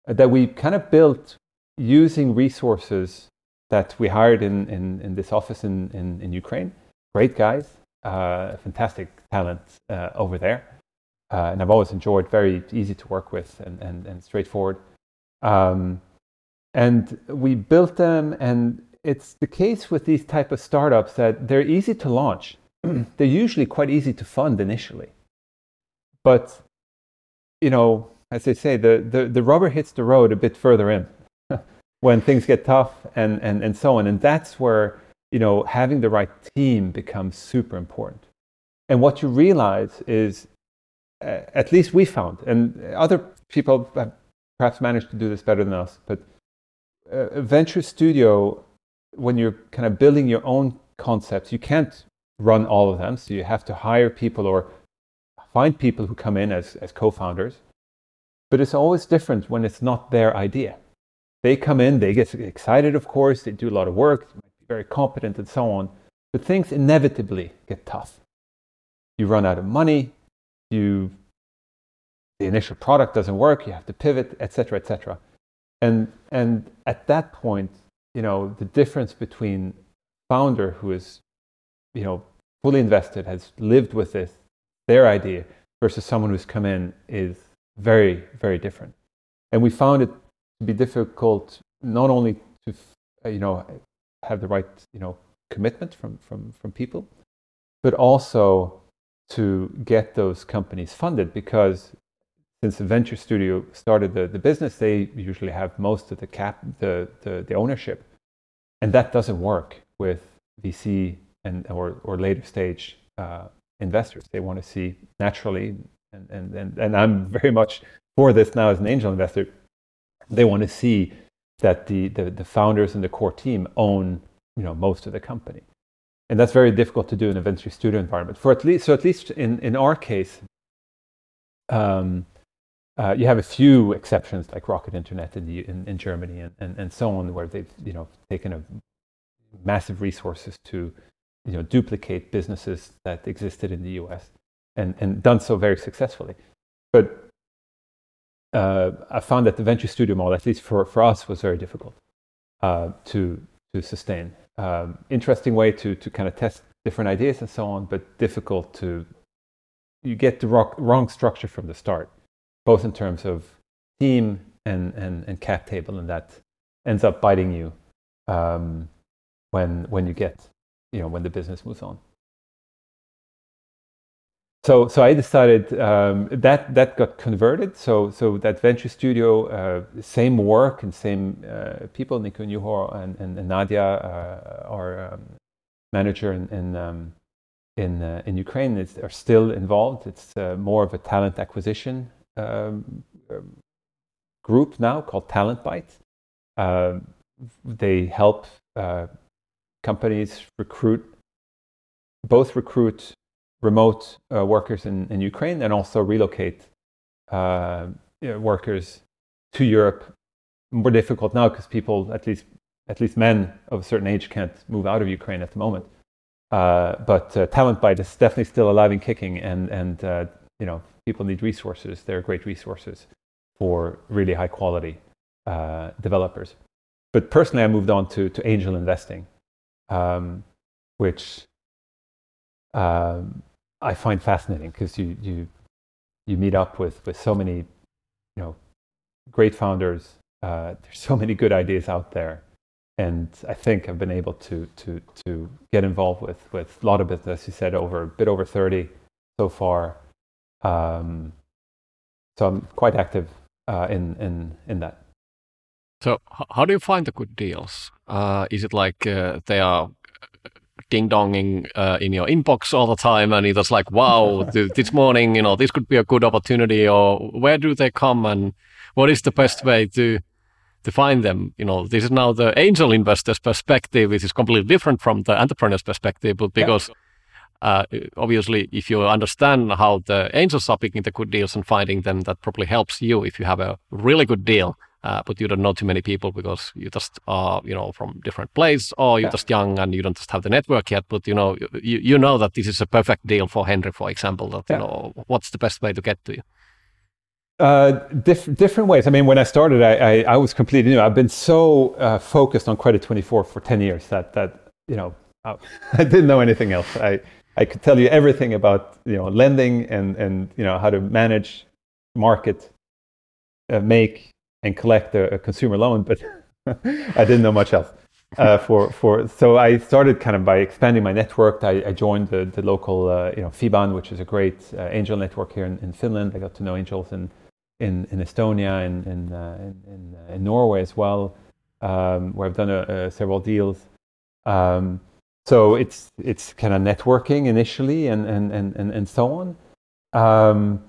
that we kind of built using resources that we hired in, in, in this office in, in, in, Ukraine. Great guys, uh, fantastic talent uh, over there. Uh, and I've always enjoyed, very easy to work with and, and, and straightforward. Um, and we built them, and it's the case with these type of startups that they're easy to launch. they're usually quite easy to fund initially. But, you know, as they say, the, the, the rubber hits the road a bit further in when things get tough and, and, and so on. And that's where, you know, having the right team becomes super important. And what you realize is, uh, at least we found, and other people have perhaps managed to do this better than us, but a venture studio, when you're kind of building your own concepts, you can't run all of them. So you have to hire people or find people who come in as, as co founders. But it's always different when it's not their idea. They come in, they get excited, of course, they do a lot of work, very competent, and so on. But things inevitably get tough. You run out of money, you the initial product doesn't work, you have to pivot, etc., etc. And and at that point, you know, the difference between founder who is, you know, fully invested, has lived with this, their idea, versus someone who's come in is very, very different. And we found it be difficult not only to, you know, have the right, you know, commitment from, from, from people, but also to get those companies funded because since the venture studio started the, the business, they usually have most of the cap, the, the, the ownership. And that doesn't work with VC and, or, or later stage uh, investors. They want to see naturally, and, and, and, and I'm very much for this now as an angel investor, they want to see that the, the, the founders and the core team own you know, most of the company. And that's very difficult to do in a venture studio environment. For at least, so at least in, in our case, um, uh, you have a few exceptions like Rocket Internet in, the, in, in Germany and, and, and so on, where they've you know taken a massive resources to you know duplicate businesses that existed in the U.S. and and done so very successfully. But uh, I found that the venture studio model, at least for, for us, was very difficult uh, to to sustain. Um, interesting way to to kind of test different ideas and so on, but difficult to you get the wrong, wrong structure from the start both in terms of team and, and, and cap table, and that ends up biting you um, when, when you get, you know, when the business moves on. So, so I decided um, that that got converted. So, so that venture studio, uh, same work and same uh, people, Nico Juho and, and, and Nadia, uh, our um, manager in in, um, in, uh, in Ukraine, is, are still involved. It's uh, more of a talent acquisition um, um, group now called Talent Byte. Uh, they help uh, companies recruit, both recruit remote uh, workers in, in Ukraine and also relocate uh, workers to Europe. More difficult now because people, at least at least men of a certain age, can't move out of Ukraine at the moment. Uh, but uh, Talent Byte is definitely still alive and kicking, and and uh, you know people need resources. They're great resources for really high quality uh, developers. But personally, I moved on to, to angel investing, um, which um, I find fascinating because you, you, you meet up with, with so many you know, great founders. Uh, there's so many good ideas out there. And I think I've been able to, to, to get involved with, with a lot of business, as you said, over a bit over 30 so far. Um, so I'm quite active uh, in, in, in that. So how do you find the good deals? Uh, is it like uh, they are ding donging uh, in your inbox all the time, and it's like, wow, this morning, you know, this could be a good opportunity, or where do they come, and what is the best way to to find them? You know, this is now the angel investor's perspective, which is completely different from the entrepreneur's perspective, but because yeah uh, obviously, if you understand how the angels are picking the good deals and finding them, that probably helps you if you have a really good deal, uh, but you don't know too many people because you just are, you know, from different place, or you're yeah. just young and you don't just have the network yet. But you know, you, you know that this is a perfect deal for Henry, for example. That yeah. you know, what's the best way to get to you? Uh, diff- different ways. I mean, when I started, I, I, I was completely new. I've been so uh, focused on Credit 24 for 10 years that, that you know, I didn't know anything else. I, I could tell you everything about you know lending and and you know how to manage, market, uh, make and collect a, a consumer loan, but I didn't know much else. Uh, for for so I started kind of by expanding my network. I, I joined the the local uh, you know Fiban, which is a great uh, angel network here in, in, Finland. I got to know angels in in, in Estonia and in uh, in, in, uh, in, Norway as well, um, where I've done several deals. Um, so it's it's kind of networking initially and and and and, and so on. Um,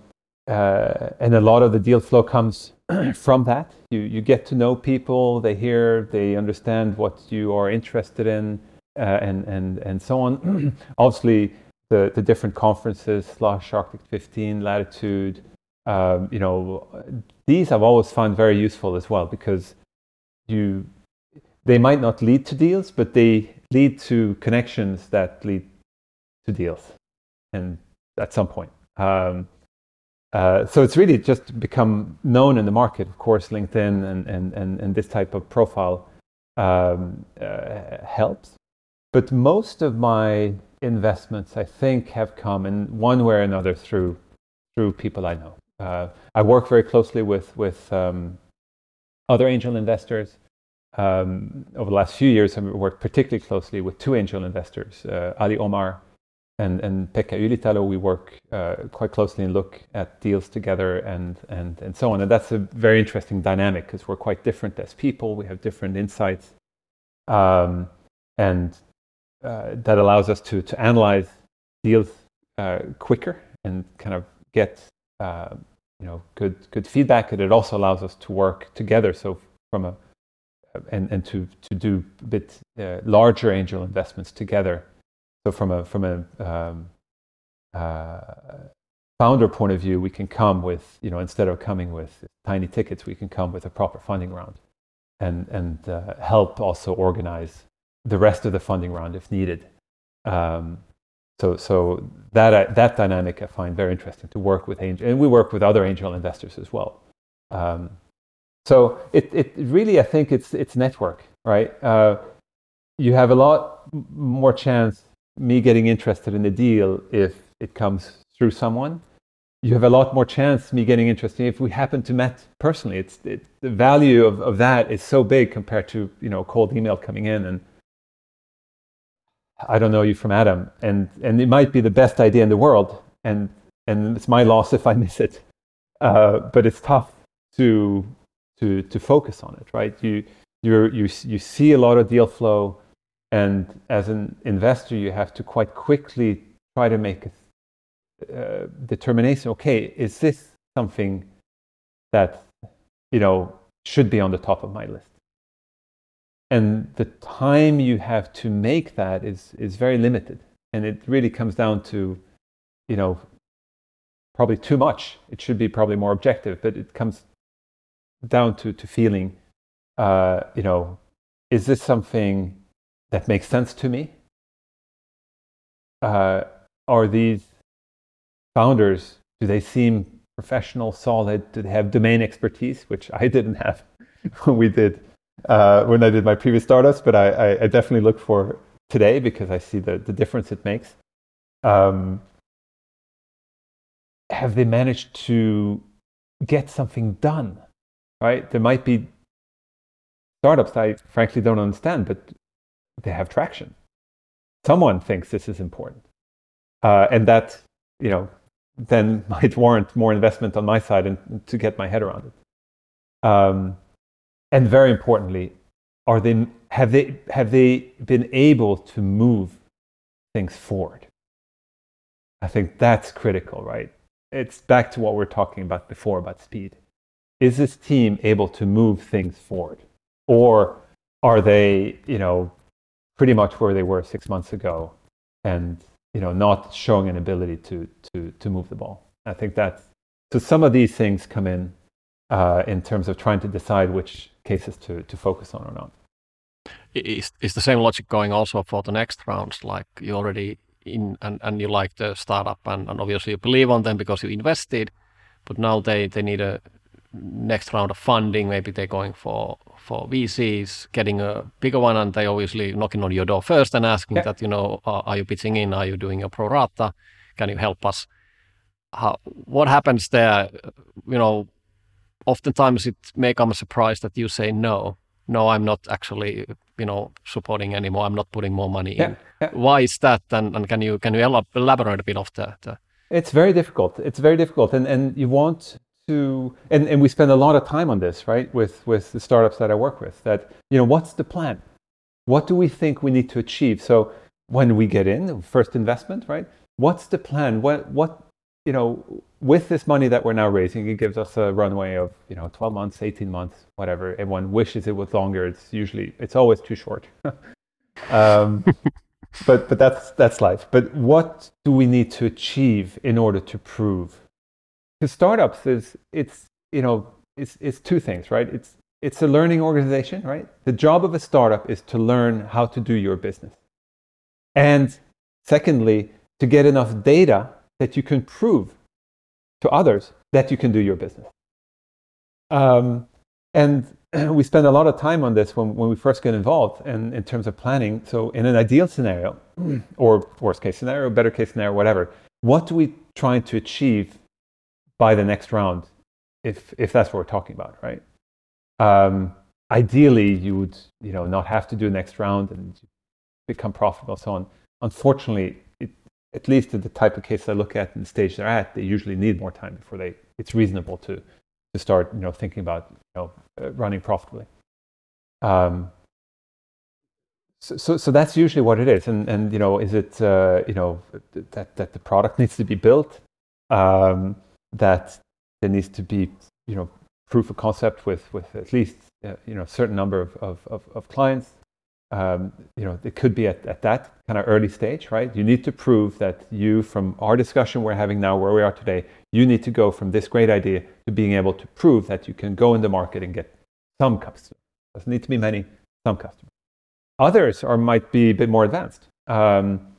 uh, and a lot of the deal flow comes from that. You, you get to know people, they hear, they understand what you are interested in, uh, and, and, and so on. Obviously, the, the different conferences, Slush, Arctic 15, Latitude, um, you know, these I've always found very useful as well because you, they might not lead to deals, but they lead to connections that lead to deals, and at some point. Um, uh, so it's really just become known in the market. Of course, LinkedIn and, and, and, and this type of profile um, uh, helps. But most of my investments, I think, have come in one way or another through, through people I know. Uh, I work very closely with, with um, other angel investors. Um, over the last few years, I've worked particularly closely with two angel investors, uh, Ali Omar and, and Pekka Ylitalo, we work uh, quite closely and look at deals together and, and, and so on. And that's a very interesting dynamic because we're quite different as people. We have different insights. Um, and uh, that allows us to, to analyze deals uh, quicker and kind of get uh, you know, good, good feedback. And it also allows us to work together. So from a, and, and to, to do a bit uh, larger angel investments together so from a from a um, uh, founder point of view, we can come with you know instead of coming with tiny tickets, we can come with a proper funding round, and and uh, help also organize the rest of the funding round if needed. Um, so so that uh, that dynamic I find very interesting to work with angel, and we work with other angel investors as well. Um, so it it really I think it's it's network right. Uh, you have a lot more chance me getting interested in a deal if it comes through someone. You have a lot more chance me getting interested if we happen to met personally. It's it, the value of, of that is so big compared to you know cold email coming in and I don't know you from Adam and and it might be the best idea in the world and and it's my loss if I miss it. Uh, but it's tough to to to focus on it, right? You you you you see a lot of deal flow and as an investor, you have to quite quickly try to make a uh, determination. Okay, is this something that you know should be on the top of my list? And the time you have to make that is is very limited, and it really comes down to, you know, probably too much. It should be probably more objective, but it comes down to to feeling, uh, you know, is this something that makes sense to me? Uh, are these founders, do they seem professional, solid? Do they have domain expertise, which I didn't have when we did uh, when I did my previous startups, but I, I, I, definitely look for today because I see the, the difference it makes. Um, have they managed to get something done? Right? There might be startups I frankly don't understand, but they have traction. Someone thinks this is important. Uh, and that, you know, then might warrant more investment on my side and to get my head around it. Um, and very importantly, are they, have, they, have they been able to move things forward? I think that's critical, right? It's back to what we are talking about before about speed. Is this team able to move things forward? Or are they, you know, pretty much where they were six months ago, and you know not showing an ability to to to move the ball. I think that so some of these things come in uh, in terms of trying to decide which cases to to focus on or not. Is is the same logic going also for the next rounds? Like you already in and, and you like the startup and, and obviously you believe on them because you invested, but now they, they need a next round of funding. Maybe they're going for for VCs, getting a bigger one, and they obviously knocking on your door first and asking yeah. that you know, uh, are you pitching in? Are you doing a pro rata? Can you help us? How, what happens there? You know, oftentimes it may come a surprise that you say no. No, I'm not actually, you know, supporting anymore. I'm not putting more money yeah, in. Yeah. Why is that? And, and can you can you elaborate a bit of that? It's very difficult. It's very difficult, and and you want to and, and we spend a lot of time on this right with with the startups that i work with that you know what's the plan what do we think we need to achieve so when we get in first investment right what's the plan what what you know, with this money that we're now raising, it gives us a runway of you know 12 months, 18 months, whatever. Everyone wishes it was longer. It's usually it's always too short. um, but but that's that's life. But what do we need to achieve in order to prove? Because startups is it's you know it's it's two things, right? It's it's a learning organization, right? The job of a startup is to learn how to do your business. And secondly, to get enough data that you can prove to others that you can do your business. Um, and we spend a lot of time on this when, when we first get involved and in terms of planning. So in an ideal scenario, or worst case scenario, better case scenario, whatever, what do we try to achieve by the next round, if, if that's what we're talking about, right? Um, ideally, you would you know, not have to do next round and become profitable so on. Unfortunately, at least in the type of case I look at and the stage they're at, they usually need more time before they it's reasonable to to start you know thinking about you know uh, running profitably. Um, so, so, so that's usually what it is, and and you know is it uh, you know that that the product needs to be built, um, that there needs to be you know proof of concept with with at least uh, you know a certain number of, of, of, of clients um, you know, it could be at, at that kind of early stage, right? You need to prove that you, from our discussion we're having now, where we are today, you need to go from this great idea to being able to prove that you can go in the market and get some customers. Doesn't need to be many, some customers. Others are might be a bit more advanced. Um,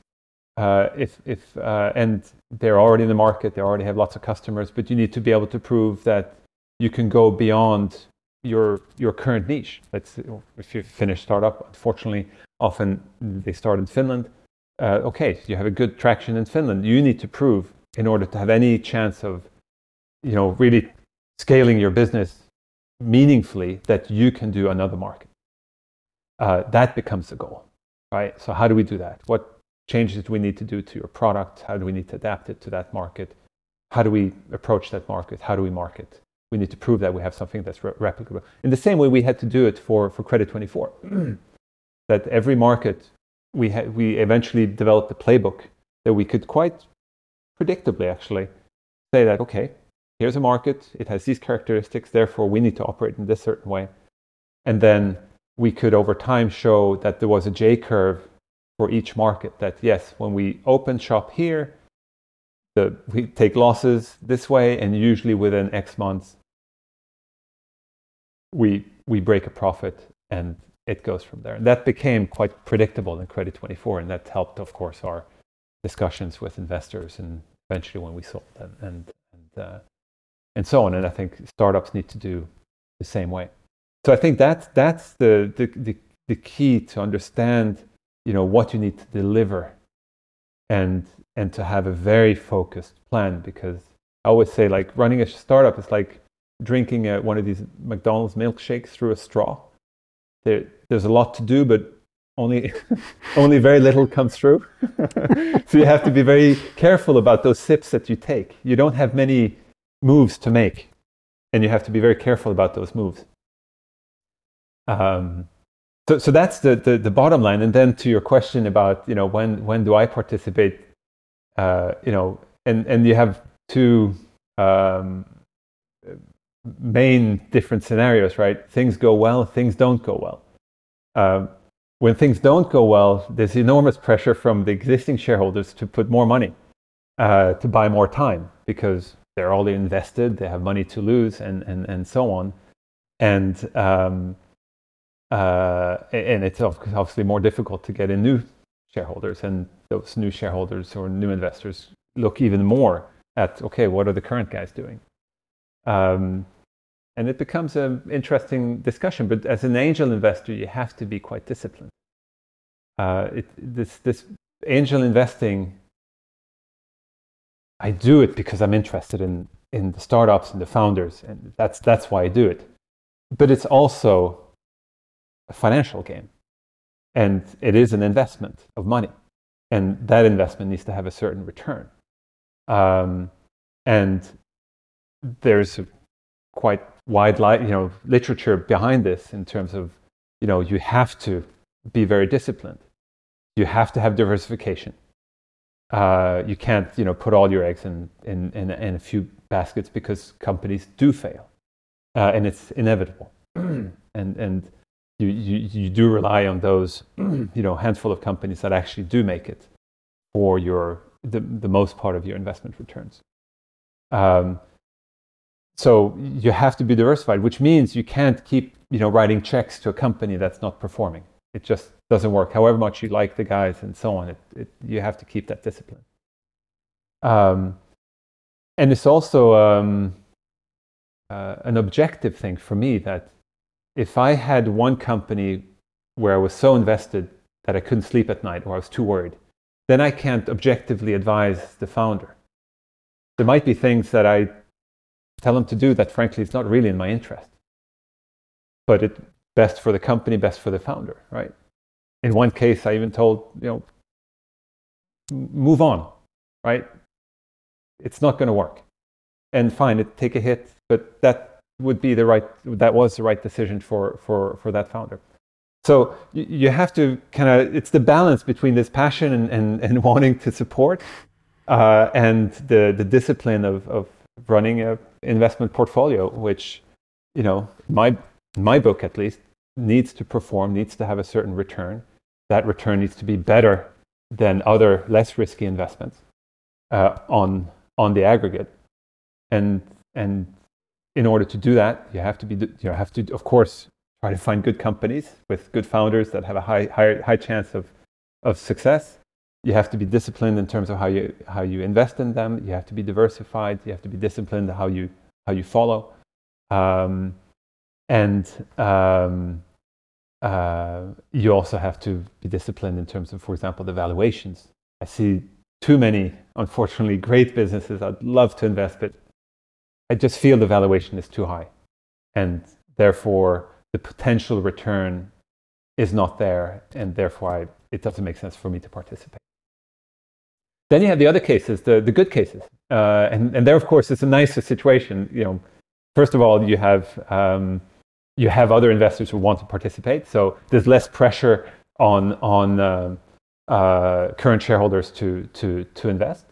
uh, if, if, uh, and they're already in the market, they already have lots of customers, but you need to be able to prove that you can go beyond your your current niche. Let's if you Finnish startup, unfortunately, often they start in Finland. Uh, okay, you have a good traction in Finland. You need to prove in order to have any chance of, you know, really scaling your business meaningfully that you can do another market. Uh, that becomes the goal, right? So how do we do that? What changes do we need to do to your product? How do we need to adapt it to that market? How do we approach that market? How do we market? we need to prove that we have something that's re- replicable. In the same way, we had to do it for, for Credit 24. that every market, we, ha- we eventually developed a playbook that we could quite predictably actually say that, okay, here's a market, it has these characteristics, therefore we need to operate in this certain way. And then we could over time show that there was a J curve for each market, that yes, when we open shop here, the, we take losses this way, and usually within X months, we we break a profit, and it goes from there. And that became quite predictable in Credit 24, and that helped, of course, our discussions with investors, and eventually when we sold, them, and and, uh, and so on. And I think startups need to do the same way. So I think that's that's the the, the, the key to understand, you know, what you need to deliver, and and to have a very focused plan because I always say like running a startup is like drinking a, one of these McDonald's milkshakes through a straw. There, there's a lot to do, but only only very little comes through. so you have to be very careful about those sips that you take. You don't have many moves to make, and you have to be very careful about those moves. Um, so, so that's the, the, the bottom line. And then to your question about you know when when do I participate? uh, you know, and, and you have two um, main different scenarios, right? Things go well, things don't go well. Um, when things don't go well, there's enormous pressure from the existing shareholders to put more money, uh, to buy more time, because they're already invested, they have money to lose, and, and, and so on. And, um, uh, and it's obviously more difficult to get in new shareholders. And those new shareholders or new investors look even more at okay, what are the current guys doing? Um, and it becomes an interesting discussion. But as an angel investor, you have to be quite disciplined. Uh, it, this, this angel investing, I do it because I'm interested in, in the startups and the founders, and that's, that's why I do it. But it's also a financial game, and it is an investment of money and that investment needs to have a certain return. Um, and there's a quite wide li- you know, literature behind this in terms of you know, you have to be very disciplined. You have to have diversification. Uh, you can't, you know, put all your eggs in, in, in, in a few baskets because companies do fail, uh, and it's inevitable. and and you, you, you do rely on those, you know, handful of companies that actually do make it for your the, the most part of your investment returns. Um, so you have to be diversified, which means you can't keep, you know, writing checks to a company that's not performing. It just doesn't work. However much you like the guys and so on, it, it, you have to keep that discipline. Um, and it's also um, uh, an objective thing for me that if I had one company where I was so invested that I couldn't sleep at night or I was too worried, then I can't objectively advise the founder. There might be things that I tell them to do that, frankly, is not really in my interest. But it's best for the company, best for the founder, right? In one case, I even told, you know, move on, right? It's not going to work. And fine, it, take a hit, but that would be the right, that was the right decision for, for, for that founder. So you have to kind of, it's the balance between this passion and, and, and wanting to support uh, and the, the discipline of, of running a investment portfolio, which, you know, my, my book at least, needs to perform, needs to have a certain return. That return needs to be better than other less risky investments uh, on, on the aggregate. And, and in order to do that, you have to be, you have to, of course, try to find good companies with good founders that have a high, high, high chance of, of success. You have to be disciplined in terms of how you, how you invest in them. You have to be diversified. You have to be disciplined how you, how you follow. Um, and um, uh, you also have to be disciplined in terms of, for example, the valuations. I see too many, unfortunately, great businesses I'd love to invest, but I just feel the valuation is too high. And therefore, the potential return is not there, and therefore I, it doesn't make sense for me to participate. Then you have the other cases, the, the good cases. Uh, and, and there, of course, it's a nicer situation. You know, first of all, you have, um, you have other investors who want to participate. So there's less pressure on, on uh, uh, current shareholders to, to, to invest.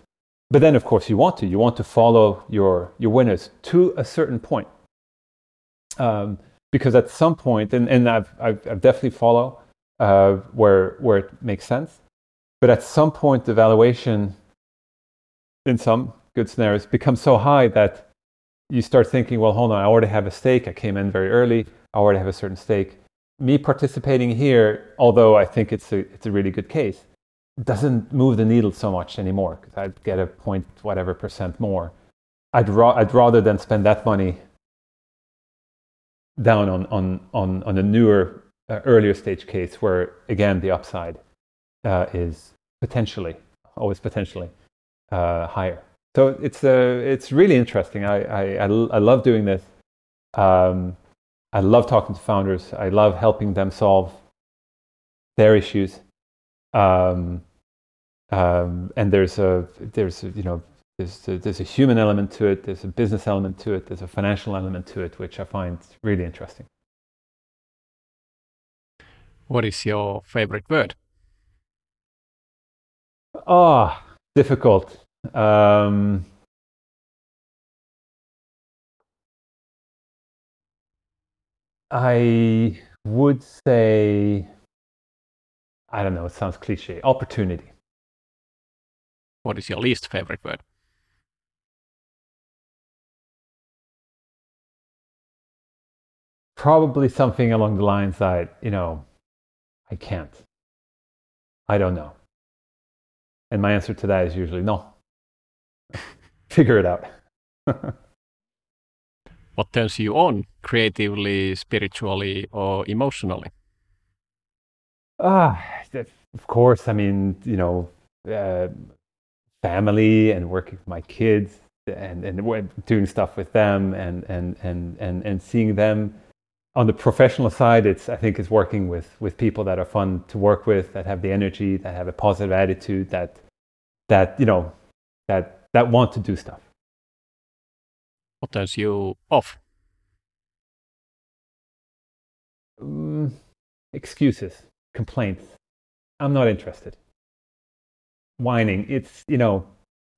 But then, of course, you want to. You want to follow your, your winners to a certain point. Um, because at some point, and, and I've, I've, I've definitely follow uh, where, where it makes sense, but at some point the valuation in some good scenarios becomes so high that you start thinking, well, hold on, I already have a stake. I came in very early. I already have a certain stake. Me participating here, although I think it's a, it's a really good case, doesn't move the needle so much anymore because I'd get a point whatever percent more. I'd, ra- I'd rather than spend that money down on, on, on, on a newer, uh, earlier stage case where, again, the upside uh, is potentially, always potentially, uh, higher. So it's, uh, it's really interesting. I, I, I, I love doing this. Um, I love talking to founders. I love helping them solve their issues. Um, um, and there's a, there's a, you know, there's a, there's a human element to it, there's a business element to it, there's a financial element to it, which I find really interesting. What is your favorite word? Ah, oh, difficult. Um, I would say, I don't know, it sounds cliche, opportunity. What is your least favorite word? probably something along the lines that, you know, I can't. I don't know. And my answer to that is usually no. Figure it out. what turns you on creatively, spiritually, or emotionally? Ah, of course. I mean, you know, uh, family and working with my kids and, and doing stuff with them and, and, and, and, and seeing them on the professional side, it's I think it's working with with people that are fun to work with, that have the energy, that have a positive attitude, that that you know that that want to do stuff. What turns you off? Um, excuses, complaints. I'm not interested. whining. It's you know,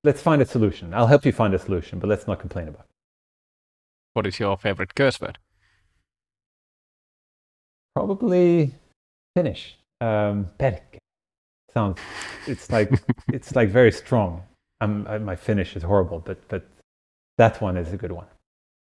let's find a solution. I'll help you find a solution, but let's not complain about. it. What is your favorite curse word? Probably Finnish. Um. Sounds. It's like it's like very strong. I'm, I, my Finnish is horrible, but but that one is a good one.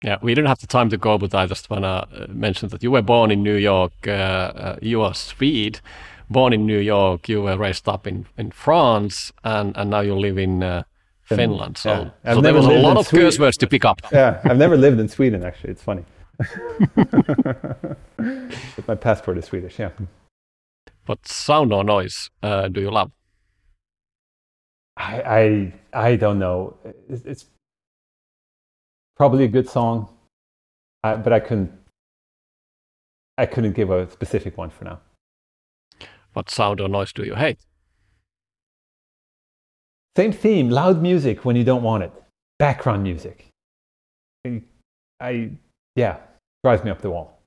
Yeah, we didn't have the time to go, but I just want to mention that you were born in New York. Uh, uh, you are Swede, born in New York. You were raised up in, in France, and, and now you live in uh, Finland. So, Yeah. I've so there was a lot of Sweden. curse words to pick up. Yeah, I've never lived in Sweden actually. It's funny. but my passport is Swedish. Yeah. What sound or noise uh, do you love? I I, I don't know. It's, it's probably a good song, uh, but I couldn't. I couldn't give a specific one for now. What sound or noise do you hate? Same theme: loud music when you don't want it, background music. I, I yeah, drives me up the wall.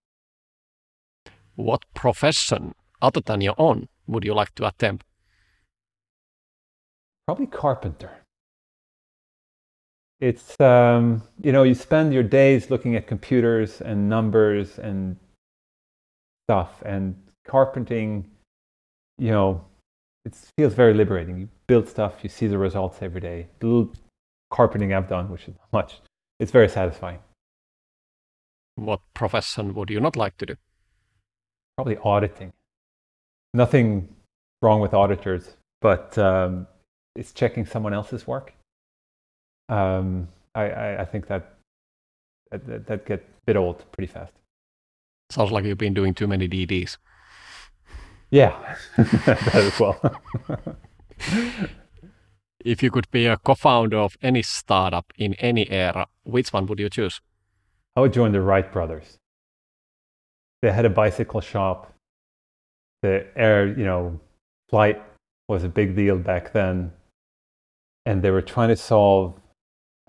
What profession other than your own would you like to attempt? Probably carpenter. It's um, you know you spend your days looking at computers and numbers and stuff, and carpenting, you know, it feels very liberating. You build stuff, you see the results every day. The little carpenting I've done, which is not much, it's very satisfying. What profession would you not like to do? Probably auditing. Nothing wrong with auditors, but um, it's checking someone else's work. Um, I, I, I think that that, that that get a bit old pretty fast. Sounds like you've been doing too many DDs. Yeah, that as well. If you could be a co-founder of any startup in any era, which one would you choose? I would join the Wright brothers. They had a bicycle shop. The air, you know, flight was a big deal back then. And they were trying to solve,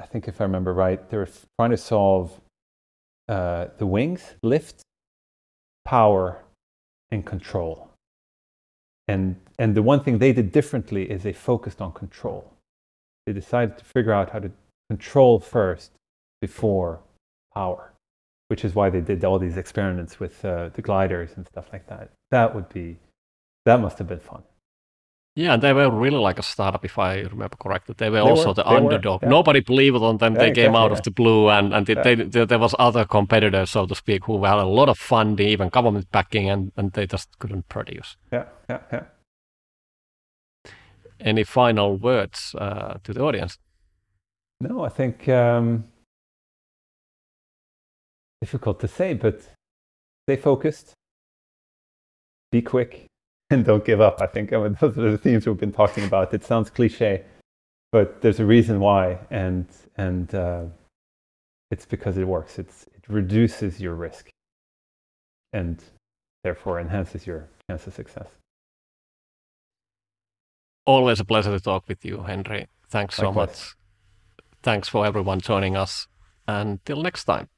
I think if I remember right, they were trying to solve uh, the wings, lift, power, and control. And, and the one thing they did differently is they focused on control. They decided to figure out how to control first before power, which is why they did all these experiments with uh, the gliders and stuff like that. That would be, that must have been fun. Yeah, and they were really like a startup, if I remember correctly. They were They also were, the they were, underdog. yeah. Nobody believed on them. Yeah, they came out exactly, of the blue, and, and they, Yeah. they, there there was other competitors, so to speak, who had a lot of funding, even government backing, and, and they just couldn't produce. Yeah, yeah, yeah. Any final words uh, to the audience? No, I think um, difficult to say, but stay focused, be quick, and don't give up. I think I mean, those are the themes we've been talking about. It sounds cliche, but there's a reason why, and and uh, it's because it works. It's it reduces your risk, and therefore enhances your chance of success. Always a pleasure to talk with you, Henry. Thanks so Likewise. much. Thanks for everyone joining us. And till next time.